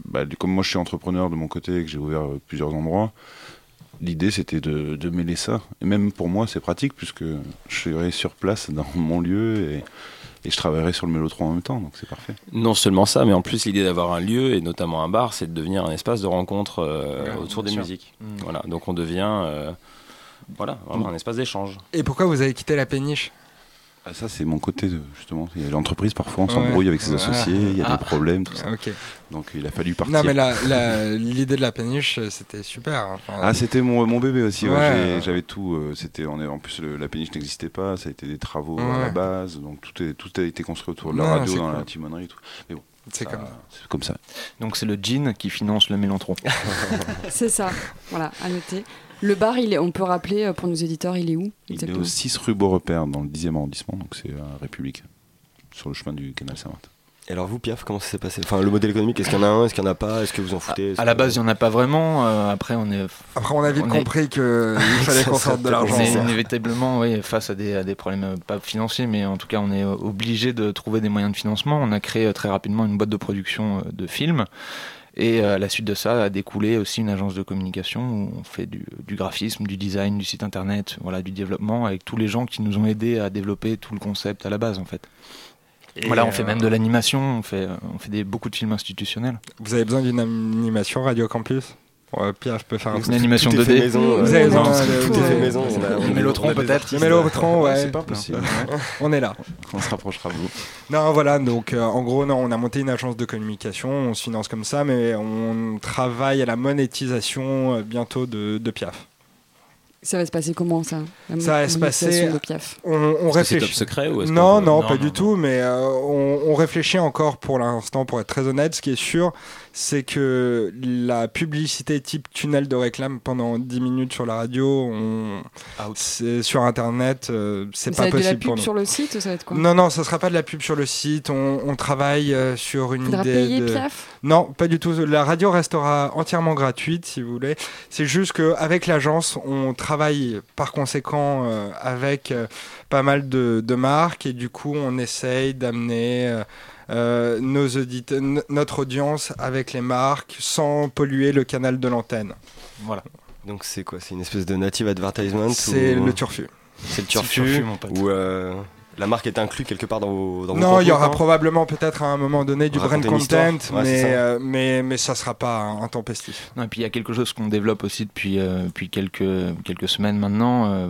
bah, comme moi, je suis entrepreneur de mon côté, et que j'ai ouvert plusieurs endroits l'idée c'était de, mêler ça. Et même pour moi, c'est pratique puisque je serai sur place dans mon lieu et, je travaillerai sur le Mélotron en même temps, donc c'est parfait. Non seulement ça, mais en plus l'idée d'avoir un lieu et notamment un bar, c'est de devenir un espace de rencontre euh, autour des musiques. Mm. Voilà, donc on devient euh, voilà, vraiment un espace d'échange. Et pourquoi vous avez quitté la péniche? Ah, ça, c'est mon côté, de, justement. Il y a l'entreprise, parfois, on s'embrouille avec ses associés, il y a des ah. problèmes, tout ça. Donc, il a fallu partir. Non, mais l'idée de la péniche, c'était super. Hein. ah, c'était mon, mon, bébé aussi. J'avais tout. Euh, c'était en plus, la péniche n'existait pas. Ça a été des travaux à la base. Donc, tout, est, tout a été construit autour de la radio, dans la timonerie. Tout. Mais bon. C'est comme... comme... ça. Donc c'est le jean qui finance le Mélantron. c'est ça, voilà, à noter. Le bar, il est, on peut rappeler euh, pour nos éditeurs, il est où Il est au 6 rue Beaurepaire, dans le 10e arrondissement, donc c'est à République, sur le chemin du canal Saint-Martin. Et alors vous, Piaf, comment ça s'est passé? Enfin, le modèle économique, est-ce qu'il y en a un Est-ce qu'il n'y en a pas? Est-ce que vous en foutez? À, la base, il n'y en a pas vraiment. Euh, après, on est. Après, on a vite compris qu'il fallait qu'on sorte de l'argent. inévitablement, oui, face à des, à des problèmes euh, pas financiers, mais en tout cas, on est obligé de trouver des moyens de financement. On a créé très rapidement une boîte de production de films. Et euh, à la suite de ça a découlé aussi une agence de communication où on fait du, graphisme, du design, du site internet, voilà, du développement avec tous les gens qui nous ont aidés à développer tout le concept à la base en fait. Et voilà, on fait même de euh, l'animation, on fait, on fait des, beaucoup de films institutionnels. Vous avez besoin d'une animation Radio Campus? Pierre, je peux faire une animation 2D. Maison, Vous avez besoin tout est fait maison. Mélotron peut-être. Mélotron, ouais. C'est pas possible. On est là. On se rapprochera vous. Non, voilà. Donc, euh, en gros, non, on a monté une agence de communication. On se finance comme ça, mais on travaille à la monétisation euh, bientôt de, de Piaf. Ça va se passer comment ça? Ça va se passer. De Piaf. On, on réfléchit. C'est top secret ou non, non, pas du tout. Mais euh, on, on, réfléchit encore pour l'instant, pour être très honnête. Ce qui est sûr, c'est que la publicité type tunnel de réclame pendant 10 minutes sur la radio, on... sur internet, euh, c'est pas possible. Ça va être de la pub sur le site ou ça va être quoi? Non, non, ça sera pas de la pub sur le site. On, travaille euh, sur une Faudra idée. payer de... Piaf? Non, pas du tout. La radio restera entièrement gratuite si vous voulez. C'est juste qu'avec l'agence, on travaille par conséquent euh, avec pas mal de, de, marques et du coup, on essaye d'amener euh, notre audience avec les marques sans polluer le canal de l'antenne. Voilà. Donc c'est quoi? C'est une espèce de native advertisement C'est le turfu. C'est le turfu, mon pote. Ou euh, la marque est inclue quelque part dans vos, dans Non, il y aura probablement peut-être à un moment donné du brand content, mais, ça. Euh, mais, mais ça sera pas intempestif. Non, et puis il y a quelque chose qu'on développe aussi depuis, euh, depuis quelques, quelques semaines maintenant. Euh,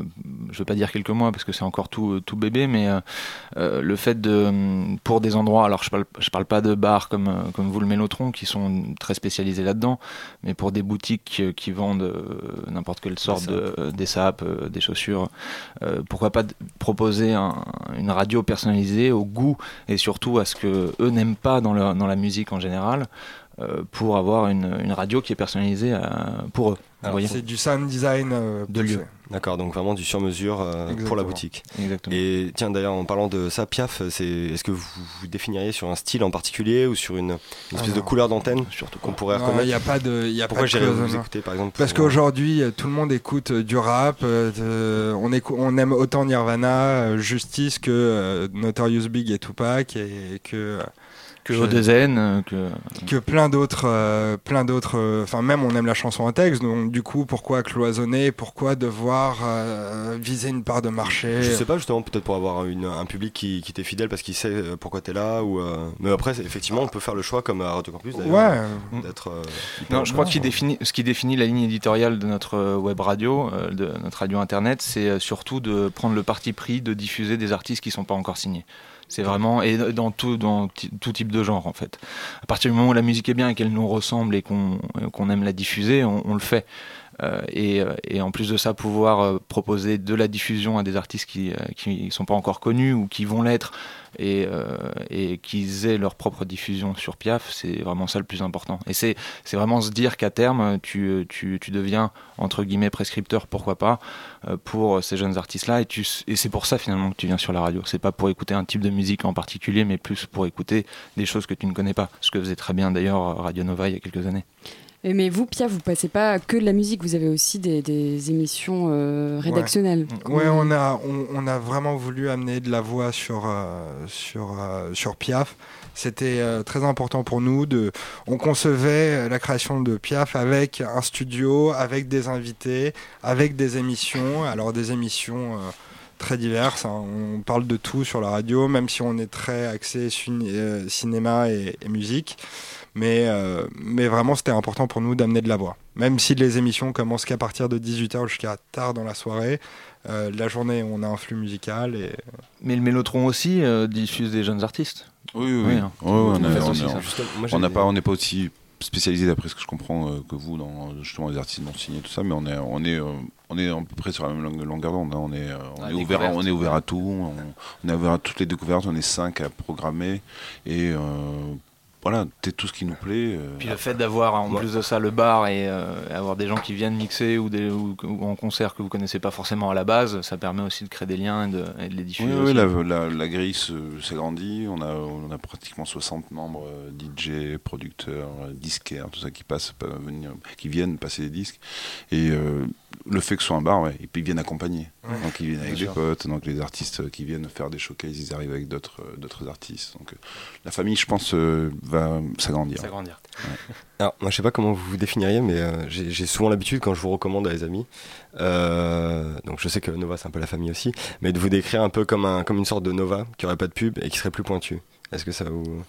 je veux pas dire quelques mois parce que c'est encore tout, tout bébé, mais le fait de, pour des endroits, alors je parle, je parle pas de bars comme, comme vous le Mélotron qui sont très spécialisés là-dedans, mais pour des boutiques qui vendent n'importe quelle sorte de, des sapes, des chaussures, pourquoi pas proposer un une radio personnalisée au goût et surtout à ce que eux n'aiment pas dans, la musique en général, euh, pour avoir une, une, radio qui est personnalisée euh, pour eux. C'est du sound design euh, de lieu. D'accord, donc vraiment du sur-mesure pour la boutique. Exactement. Et tiens, d'ailleurs, en parlant de ça, Piaf, est-ce que vous vous définiriez sur un style en particulier ou sur une, espèce de couleur d'antenne surtout qu'on pourrait reconnaître Il n'y a pas de. Y a Pourquoi j'irais vous écouter par exemple Parce qu'aujourd'hui, tout le monde écoute du rap. on, on aime autant Nirvana, Justice que Notorious Big et Tupac et que que Odezen, euh, que que plein d'autres, euh, plein d'autres. Euh, enfin, même on aime la chanson en texte, donc du coup, pourquoi cloisonner Pourquoi devoir viser une part de marché? Je sais pas justement, peut-être pour avoir un public qui, qui t'est fidèle parce qu'il sait pourquoi t'es là, ou. Mais après, effectivement, on peut faire le choix comme à Radio Campus ouais. d'être. non, je crois que ce qui définit, ce qui définit la ligne éditoriale de notre web radio, de notre radio internet, c'est surtout de prendre le parti pris de diffuser des artistes qui sont pas encore signés. C'est vraiment et dans tout dans tout type de genre en fait. À partir du moment où la musique est bien et qu'elle nous ressemble et qu'on qu'on aime la diffuser, on, le fait. Euh, et, et, en plus de ça, pouvoir euh, proposer de la diffusion à des artistes qui euh, qui sont pas encore connus ou qui vont l'être et, euh, et qu'ils aient leur propre diffusion sur Piaf, c'est vraiment ça le plus important. Et c'est vraiment se dire qu'à terme, tu, tu, tu, deviens, entre guillemets, prescripteur, pourquoi pas, euh, pour ces jeunes artistes-là. Et, et c'est pour ça finalement que tu viens sur la radio. C'est pas pour écouter un type de musique en particulier, mais plus pour écouter des choses que tu ne connais pas. Ce que faisait très bien d'ailleurs Radio Nova il y a quelques années. Mais vous, Pia, vous passez pas que de la musique, vous avez aussi des, émissions euh, rédactionnelles. Ouais, on, a, on, a vraiment voulu amener de la voix sur, euh, sur, euh, sur Piaf. C'était très important pour nous. De, on concevait la création de Piaf avec un studio, avec des invités, avec des émissions. Alors des émissions très diverses. Hein. On parle de tout sur la radio, même si on est très axé cinéma et musique. Mais, euh, mais vraiment, c'était important pour nous d'amener de la voix. Même si les émissions commencent qu'à partir de 18h jusqu'à tard dans la soirée, euh, la journée, on a un flux musical. Et... Mais le Mélotron aussi euh, diffuse des jeunes artistes. Oui, oui, oui. Hein. on n'est pas, on pas aussi spécialisé d'après ce que je comprends que vous dans justement les artistes non signés tout ça mais on est on est on est à peu près sur la même longueur d'onde hein. on est on ah, est ouvert on est ouvert à tout on, est ouvert à toutes les découvertes on est cinq à programmer et voilà, c'est tout ce qui nous plaît. Euh, Puis le fait d'avoir en plus de ça le bar et euh, avoir des gens qui viennent mixer ou, des, ou, en concert que vous connaissez pas forcément à la base, ça permet aussi de créer des liens et de, les diffuser. Oui, la, la, grille s'agrandit. On a, on a pratiquement 60 membres euh, DJ, producteurs, disquaires, tout ça qui passent, qui viennent passer des disques. Et le fait que ce soit un bar, ouais, et puis ils viennent accompagner. donc ils viennent avec des potes, donc les artistes qui viennent faire des showcases, ils arrivent avec d'autres euh, artistes. Donc euh, la famille, je pense, euh, va s'agrandir. S'agrandir. Alors, moi, je sais pas comment vous vous définiriez, mais j'ai souvent l'habitude quand je vous recommande à des amis. donc je sais que Nova, c'est un peu la famille aussi, mais de vous décrire un peu comme un comme une sorte de Nova qui aurait pas de pub et qui serait plus pointu. Est-ce que ça vous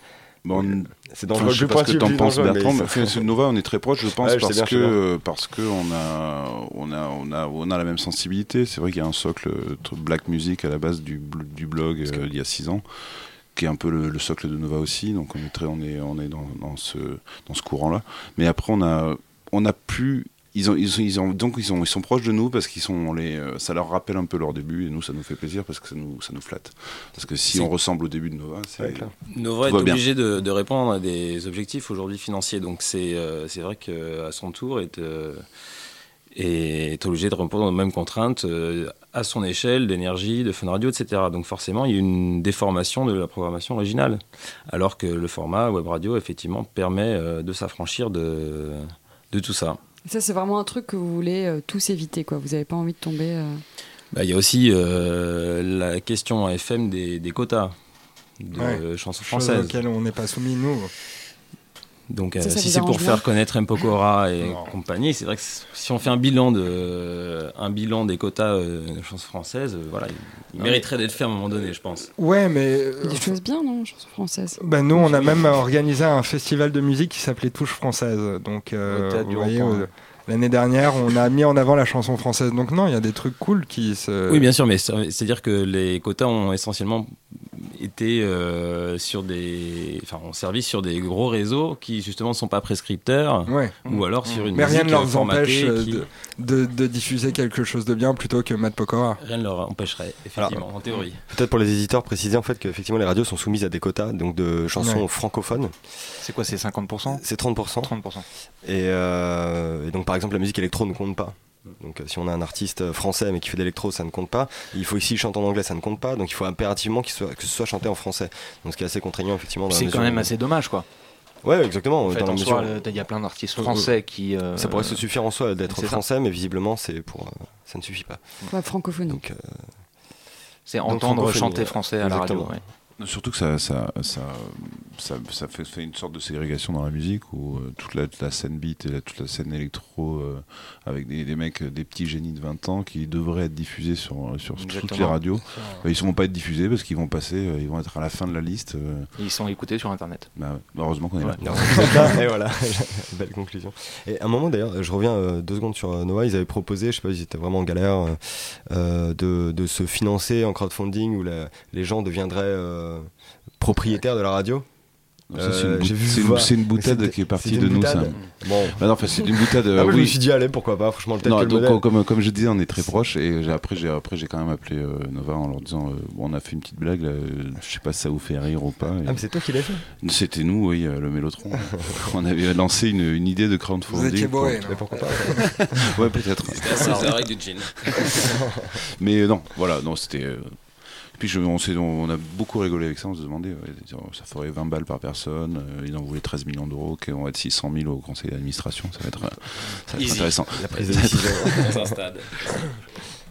Bon, c'est dangereux. je sais pas ce que t'en penses, Bertrand. Mais Nova, on est très proche, je pense, parce, que, parce que on a, on a, on a, on a la même sensibilité. C'est vrai qu'il y a un socle black music à la base du, du blog euh, il y a six ans, qui est un peu le, socle de Nova aussi. Donc on est très, on est, on est dans, dans ce, dans ce courant-là. Mais après, on a, on a pu ils, ont, ils, ont, donc ils, sont, ils sont proches de nous parce qu'ils sont les, euh, ça leur rappelle un peu leur début et nous ça nous fait plaisir parce que ça nous, ça nous flatte. Parce que si on ressemble au début de Nova, c'est Nova est obligé de, de, répondre à des objectifs aujourd'hui financiers. Donc c'est euh, c'est vrai qu'à son tour est, euh, est obligé de répondre aux mêmes contraintes à son échelle d'énergie, de fun radio, etc. Donc forcément il y a une déformation de la programmation originale. Alors que le format web radio effectivement permet de s'affranchir de, de tout ça. Ça, c'est vraiment un truc que vous voulez euh, tous éviter, quoi. Vous n'avez pas envie de tomber. Euh, bah, il y a aussi euh, la question FM des, des quotas de chansons françaises. auxquelles on n'est pas soumis, nous. Donc si c'est pour faire connaître M. Pokora et compagnie, c'est vrai que si on fait un bilan, de, un bilan des quotas de chansons françaises, voilà, il, mériterait d'être fait à un moment donné, je pense. Ouais, mais... Il y a des choses bien, non, chansons françaises ben, Nous, on a même organisé un festival de musique qui s'appelait Touche Française. Donc, vous voyez, L'année dernière, on a mis en avant la chanson française. Donc non, il y a des trucs cool qui se... Oui, bien sûr, mais c'est-à-dire que les quotas ont essentiellement été euh, sur des... Enfin, ont servi sur des gros réseaux qui, justement, ne sont pas prescripteurs. Ou alors sur une Mais rien ne leur empêche de, de, diffuser quelque chose de bien plutôt que Matt Pokora. Rien ne leur empêcherait, effectivement, en théorie. Peut-être pour les éditeurs, préciser en fait qu'effectivement les radios sont soumises à des quotas donc de chansons francophones. C'est quoi, c'est 50% C'est 30%. 30%. Et, euh, et donc par par exemple, la musique électro ne compte pas. Donc, euh, si on a un artiste français mais qui fait de l'électro, ça ne compte pas. Il faut ici chanter en anglais, ça ne compte pas. Donc, il faut impérativement que ce soit chanté en français. Donc, ce qui est assez contraignant, effectivement. C'est quand même assez dommage, quoi. Ouais, exactement. il y a plein d'artistes français qui. Euh, ça pourrait se suffire en soi d'être français, mais visiblement, c'est pour, euh, ça ne suffit pas. Ouais, francophonie. Donc, c'est entendre chanter français à la radio. Surtout que ça, ça, ça, ça, fait, fait, une sorte de ségrégation dans la musique où euh, toute, la, scène beat et toute la scène électro euh, avec des, des, mecs, des petits génies de 20 ans qui devraient être diffusés sur, sur toutes les radios. ils ne vont pas être diffusés parce qu'ils vont passer, euh, ils vont être à la fin de la liste. ils sont écoutés sur internet. Bah, heureusement qu'on est là. et voilà, belle conclusion. Et à un moment d'ailleurs, je reviens deux secondes sur Noah, ils avaient proposé, je sais pas, ils étaient vraiment en galère, de, de, se financer en crowdfunding où les gens deviendraient propriétaire de la radio euh, c'est une, boutade qui est partie de nous, ça. Bon. Bah non, c'est une boutade. Ah, oui. Je me suis dit, allez, pourquoi pas, franchement, le non, donc, comme, comme je disais, on est très proches. Et après, j'ai après, quand même appelé euh, Nova en leur disant euh, bon, on a fait une petite blague, là, je sais pas si ça vous fait rire ou pas. Ah, mais c'est toi qui l'as fait C'était nous, oui, le Mélotron. on avait lancé une, une idée de crowdfunding. Vous étiez bourré, mais pourquoi pas Ouais, peut-être. C'était du gin. mais non, voilà, non, c'était puis je, on, on, a beaucoup rigolé avec ça, on se demandait, ça ferait 20 balles par personne, euh, ils en voulaient 13 millions d'euros, qu'on va être 600 000 au conseil d'administration, ça va être, ça va être intéressant. La prise de stade.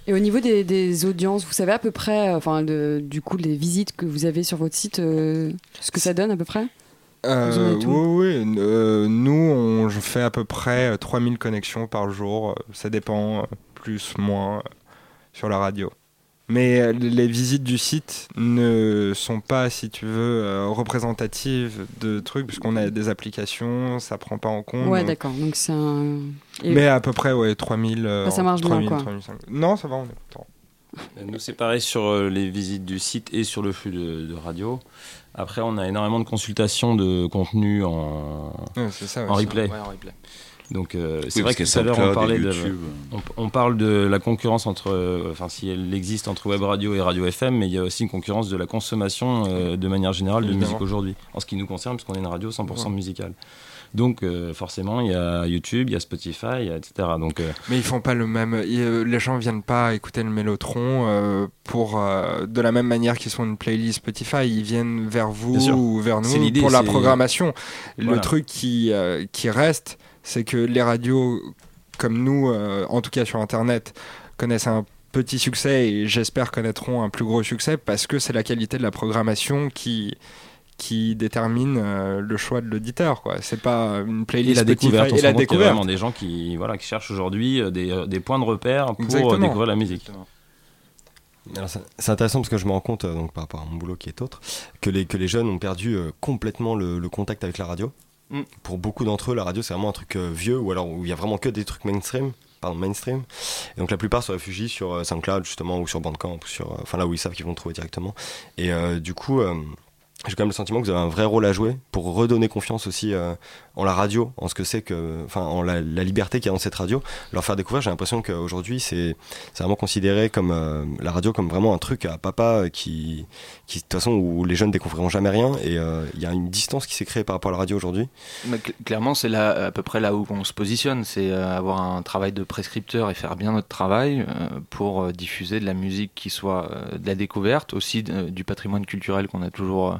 Et au niveau des, audiences, vous savez à peu près, euh, enfin, du coup, les visites que vous avez sur votre site, euh, ce que ça donne à peu près? Oui, oui. nous, on fait à peu près 3000 connexions par jour. Ça dépend, plus, moins, sur la radio. Mais euh, les visites du site ne sont pas, si tu veux, euh, représentatives de trucs, puisqu'on a des applications, ça prend pas en compte. Ouais, d'accord. Donc c'est un. Mais à peu près, ouais, 3000. Euh, ça marche bien, quoi. non, ça va, on est content. Nous, c'est pareil sur les visites du site et sur le flux de, radio. Après, on a énormément de consultations de contenu en, ça, en replay. Ouais, en replay. Donc euh, c'est vrai que tout à l'heure on parlait de, on, parle de la concurrence entre, euh, enfin si elle existe entre web radio et radio FM, mais il y a aussi une concurrence de la consommation euh, de manière générale de musique aujourd'hui, en ce qui nous concerne, puisqu'on est une radio 100% musicale. Donc forcément, il y a YouTube, il y a Spotify, etc. Donc, Mais ils font pas le même. les gens viennent pas écouter le Mélotron pour de la même manière qu'ils sont une playlist Spotify. Ils viennent vers vous ou vers nous pour la programmation. Le truc qui qui reste, c'est que les radios comme nous, euh, en tout cas sur Internet, connaissent un petit succès et j'espère connaîtront un plus gros succès parce que c'est la qualité de la programmation qui qui détermine euh, le choix de l'auditeur quoi. C'est pas une playlist et la découverte et la découverte. vraiment des gens qui voilà qui cherchent aujourd'hui euh, des, des, points de repère pour découvrir la musique. C'est intéressant parce que je me rends compte, donc, par rapport à mon boulot qui est autre, que les, que les jeunes ont perdu complètement le, contact avec la radio. Mm. Pour beaucoup d'entre eux, la radio c'est vraiment un truc euh, vieux ou alors où il y a vraiment que des trucs mainstream. Pardon, mainstream. Et donc la plupart se réfugient sur euh, SoundCloud justement ou sur Bandcamp, ou sur, euh, enfin là où ils savent qu'ils vont trouver directement. Et du coup, j'ai quand même le sentiment que vous avez un vrai rôle à jouer pour redonner confiance aussi euh, en la radio, en ce que c'est que, enfin, en la, liberté qu'il y a dans cette radio. Leur faire découvrir, j'ai l'impression qu'aujourd'hui, c'est vraiment considéré comme euh, la radio comme vraiment un truc à papa qui, qui de toute façon, où les jeunes découvriront jamais rien. Et euh, il y a une distance qui s'est créée par rapport à la radio aujourd'hui. Clairement, c'est là à peu près là où on se positionne, c'est avoir un travail de prescripteur et faire bien notre travail pour diffuser de la musique qui soit de la découverte, aussi du patrimoine culturel qu'on a toujours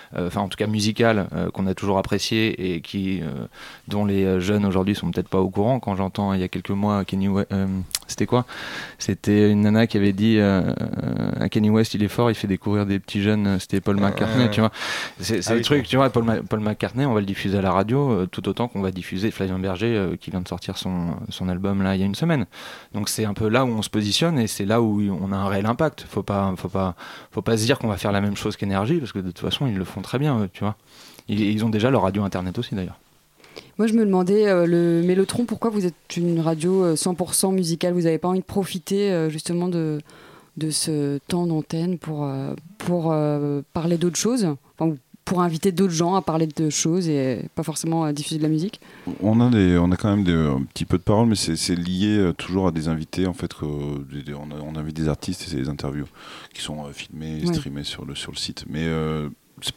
enfin en tout cas musical euh, qu'on a toujours apprécié et qui, euh, dont les jeunes aujourd'hui sont peut-être pas au courant. Quand j'entends il y a quelques mois Kenny C'était quoi? C'était une nana qui avait dit à Kenny West, il est fort, il fait découvrir des petits jeunes. C'était Paul McCartney, tu vois. C'est ah le truc, tu vois. Paul, Paul, McCartney, on va le diffuser à la radio, tout autant qu'on va diffuser Flavien Berger, qui vient de sortir son, son album là il y a une semaine. Donc c'est un peu là où on se positionne et c'est là où on a un réel impact. Faut pas, faut pas, faut pas se dire qu'on va faire la même chose qu'énergie parce que de toute façon ils le font très bien, tu vois. Ils, ont déjà leur radio internet aussi d'ailleurs. Moi, je me demandais, euh, le Mélotron, pourquoi vous êtes une radio 100% euh, musicale? Vous n'avez pas envie de profiter euh, justement de, de ce temps d'antenne pour, pour parler d'autres choses? Enfin, pour inviter d'autres gens à parler de choses et pas forcément à diffuser de la musique? On a, des, on a quand même des, un petit peu de paroles, mais c'est lié toujours à des invités. En fait, on, invite des artistes et c'est des interviews qui sont filmées streamées sur le, sur le site. Mais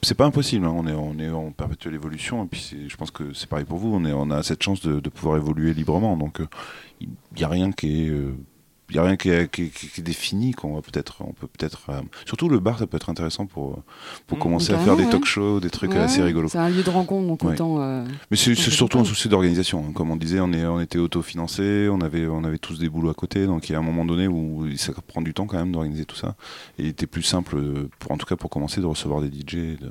c'est pas impossible. Hein. On, est, en perpétuelle évolution. Et puis je pense que c'est pareil pour vous. On, a cette chance de, pouvoir évoluer librement. Donc il euh, n'y a rien qui est. Euh, il n'y a rien qui est, qui, défini qu'on va peut-être on peut peut-être euh, surtout le bar ça peut être intéressant pour pour mmh, commencer à faire des talk shows des trucs assez rigolos. c'est un lieu de rencontre donc autant euh, mais c'est surtout un souci d'organisation hein. comme on disait on est on était autofinancé on avait on avait tous des boulots à côté donc il y a un moment donné où ça prend du temps quand même d'organiser tout ça. Et il était plus simple pour en tout cas pour commencer de recevoir des DJ de,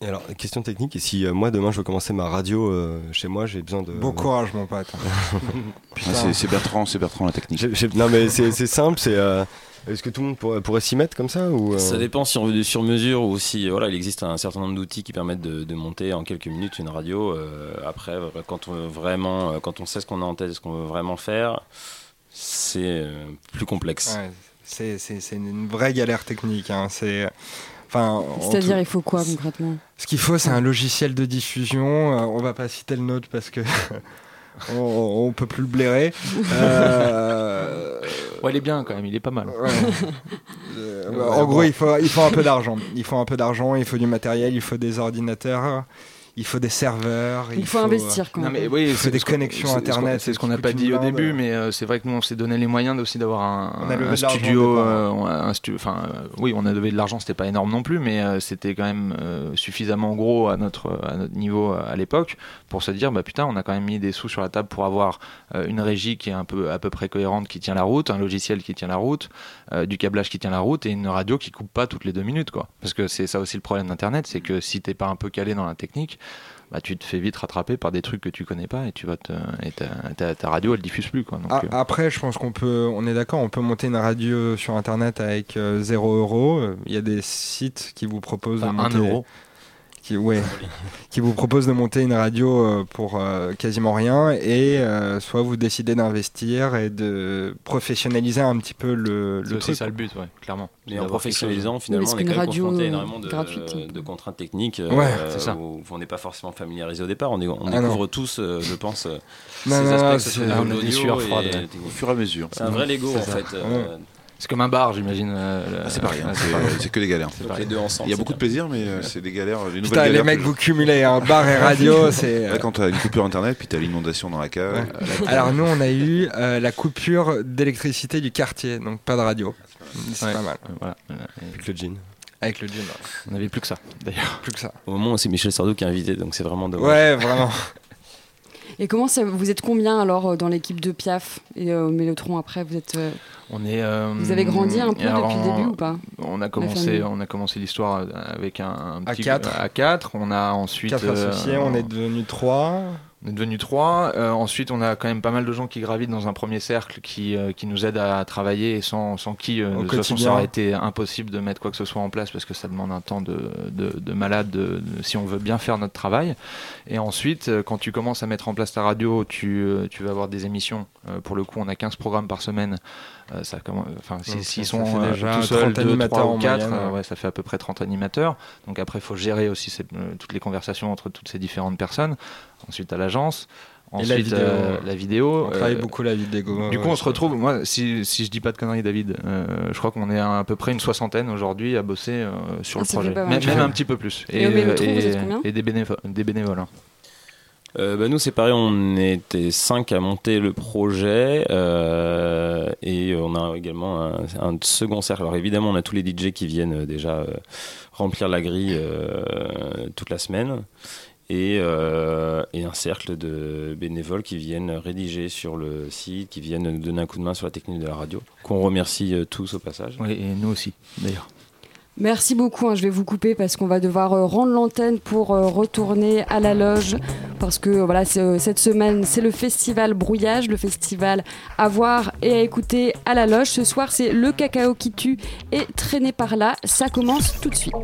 et alors, question technique, et si euh, moi demain je veux commencer ma radio euh, chez moi, j'ai besoin de. Bon courage, mon pote. Ah, c'est Bertrand, c'est Bertrand la technique. non, mais c'est simple, c'est. Euh, est-ce que tout le monde pourrait, s'y mettre comme ça ou Ça dépend si on veut du sur-mesure ou si voilà, il existe un certain nombre d'outils qui permettent de, monter en quelques minutes une radio. après, quand on vraiment, quand on sait ce qu'on a en tête, ce qu'on veut vraiment faire, c'est plus complexe. c'est une vraie galère technique. Hein. C'est c'est-à-dire, il faut quoi concrètement? Ce qu'il faut, c'est un logiciel de diffusion. Euh, on va pas citer le nôtre parce que on, peut plus le blairer. Euh, ouais, il est bien quand même, il est pas mal. Euh, en gros, il faut, il faut un peu d'argent. Il faut un peu d'argent, il faut du matériel, il faut des ordinateurs il faut des serveurs. Il, faut, investir quand même. mais oui, il faut des connexions internet. C'est ce qu'on n'a pas dit au début, mais euh, c'est vrai que nous on s'est donné les moyens aussi d'avoir un, studio. Euh, enfin, euh, oui, on a levé de l'argent, c'était pas énorme non plus, mais c'était quand même suffisamment gros à notre, à notre niveau à l'époque pour se dire, bah putain, on a quand même mis des sous sur la table pour avoir une régie qui est un peu à peu près cohérente, qui tient la route, un logiciel qui tient la route, du câblage qui tient la route et une radio qui coupe pas toutes les deux minutes, quoi. Parce que c'est ça aussi le problème d'internet, c'est que si t'es pas un peu calé dans la technique bah, tu te fais vite rattraper par des trucs que tu connais pas et tu vas te, ta, radio elle diffuse plus quoi. Euh. Après, je pense qu'on peut, on est d'accord, on peut monter une radio sur internet avec 0 euh, euros. Il y a des sites qui vous proposent de monter, 1 euro qui, ouais, qui vous propose de monter une radio euh, pour euh, quasiment rien, et euh, soit vous décidez d'investir et de professionnaliser un petit peu le, le C'est ça le but, ouais, clairement. Et en professionnalisant, finalement, on est quand même confronté à énormément de, de, contraintes techniques ouais, ça. où on n'est pas forcément familiarisé au départ. On, est, on ah découvre tous, je pense, ces aspects au fur et à mesure. C'est un vrai Lego, en fait. C'est comme un bar, j'imagine. Euh, ah, c'est pareil, c'est que des galères. Les deux ensemble. Il y a beaucoup de plaisir, mais euh, c'est des galères. Putain, les mecs, vous cumulez un bar et radio. c'est Quand tu as une coupure internet, puis tu as l'inondation dans la cave. Alors, nous, on a eu euh, la coupure d'électricité du quartier, donc pas de radio. C'est pas mal. Avec le jean. Avec le jean. On n'avait plus que ça, d'ailleurs. Plus que ça. Au moment où c'est Michel Sardou qui est invité, donc c'est vraiment dommage. Ouais, vraiment. Et comment ça, vous êtes combien alors dans l'équipe de Piaf et au Mélotron après vous êtes on est, euh, Vous avez grandi un peu depuis le début ou pas? On a commencé, on a commencé l'histoire avec un, petit à 4 On a ensuite 4 associés, on est devenu 3 on est devenu trois. Euh, ensuite, on a quand même pas mal de gens qui gravitent dans un premier cercle qui, euh, qui nous aident à travailler et sans, sans qui, de toute façon, ça aurait été impossible de mettre quoi que ce soit en place parce que ça demande un temps de, de, de malade si on veut bien faire notre travail. Et ensuite, quand tu commences à mettre en place ta radio, tu, tu vas avoir des émissions. pour le coup, on a 15 programmes par semaine. Euh, ça enfin, s'ils sont euh, déjà tout seuls, 3 ou 4, euh, ouais, ça fait à peu près 30 animateurs. Donc après, il faut gérer aussi toutes les conversations entre toutes ces différentes personnes. Ensuite, à l'agence. Ensuite, la vidéo. On travaille beaucoup la vidéo. Du coup, on se retrouve. Moi, si, si je dis pas de conneries, David, je crois qu'on est à, peu près une soixantaine aujourd'hui à bosser sur le ah, projet. Même, un petit peu plus. Et, et, des, bénévoles. Des bénévoles hein. Euh, bah, nous, c'est pareil, on était cinq à monter le projet euh, et on a également un, second cercle. Alors évidemment, on a tous les DJ qui viennent déjà euh, remplir la grille toute la semaine. et, et, un cercle de bénévoles qui viennent rédiger sur le site, qui viennent nous donner un coup de main sur la technique de la radio, qu'on remercie tous au passage. Oui, et nous aussi, d'ailleurs. Merci beaucoup. Hein. Je vais vous couper parce qu'on va devoir euh, rendre l'antenne pour euh, retourner à la loge. Parce que voilà, euh, cette semaine, c'est le festival Brouillage, le festival à voir et à écouter à la loge. Ce soir, c'est le cacao qui tue et traîner par là. Ça commence tout de suite.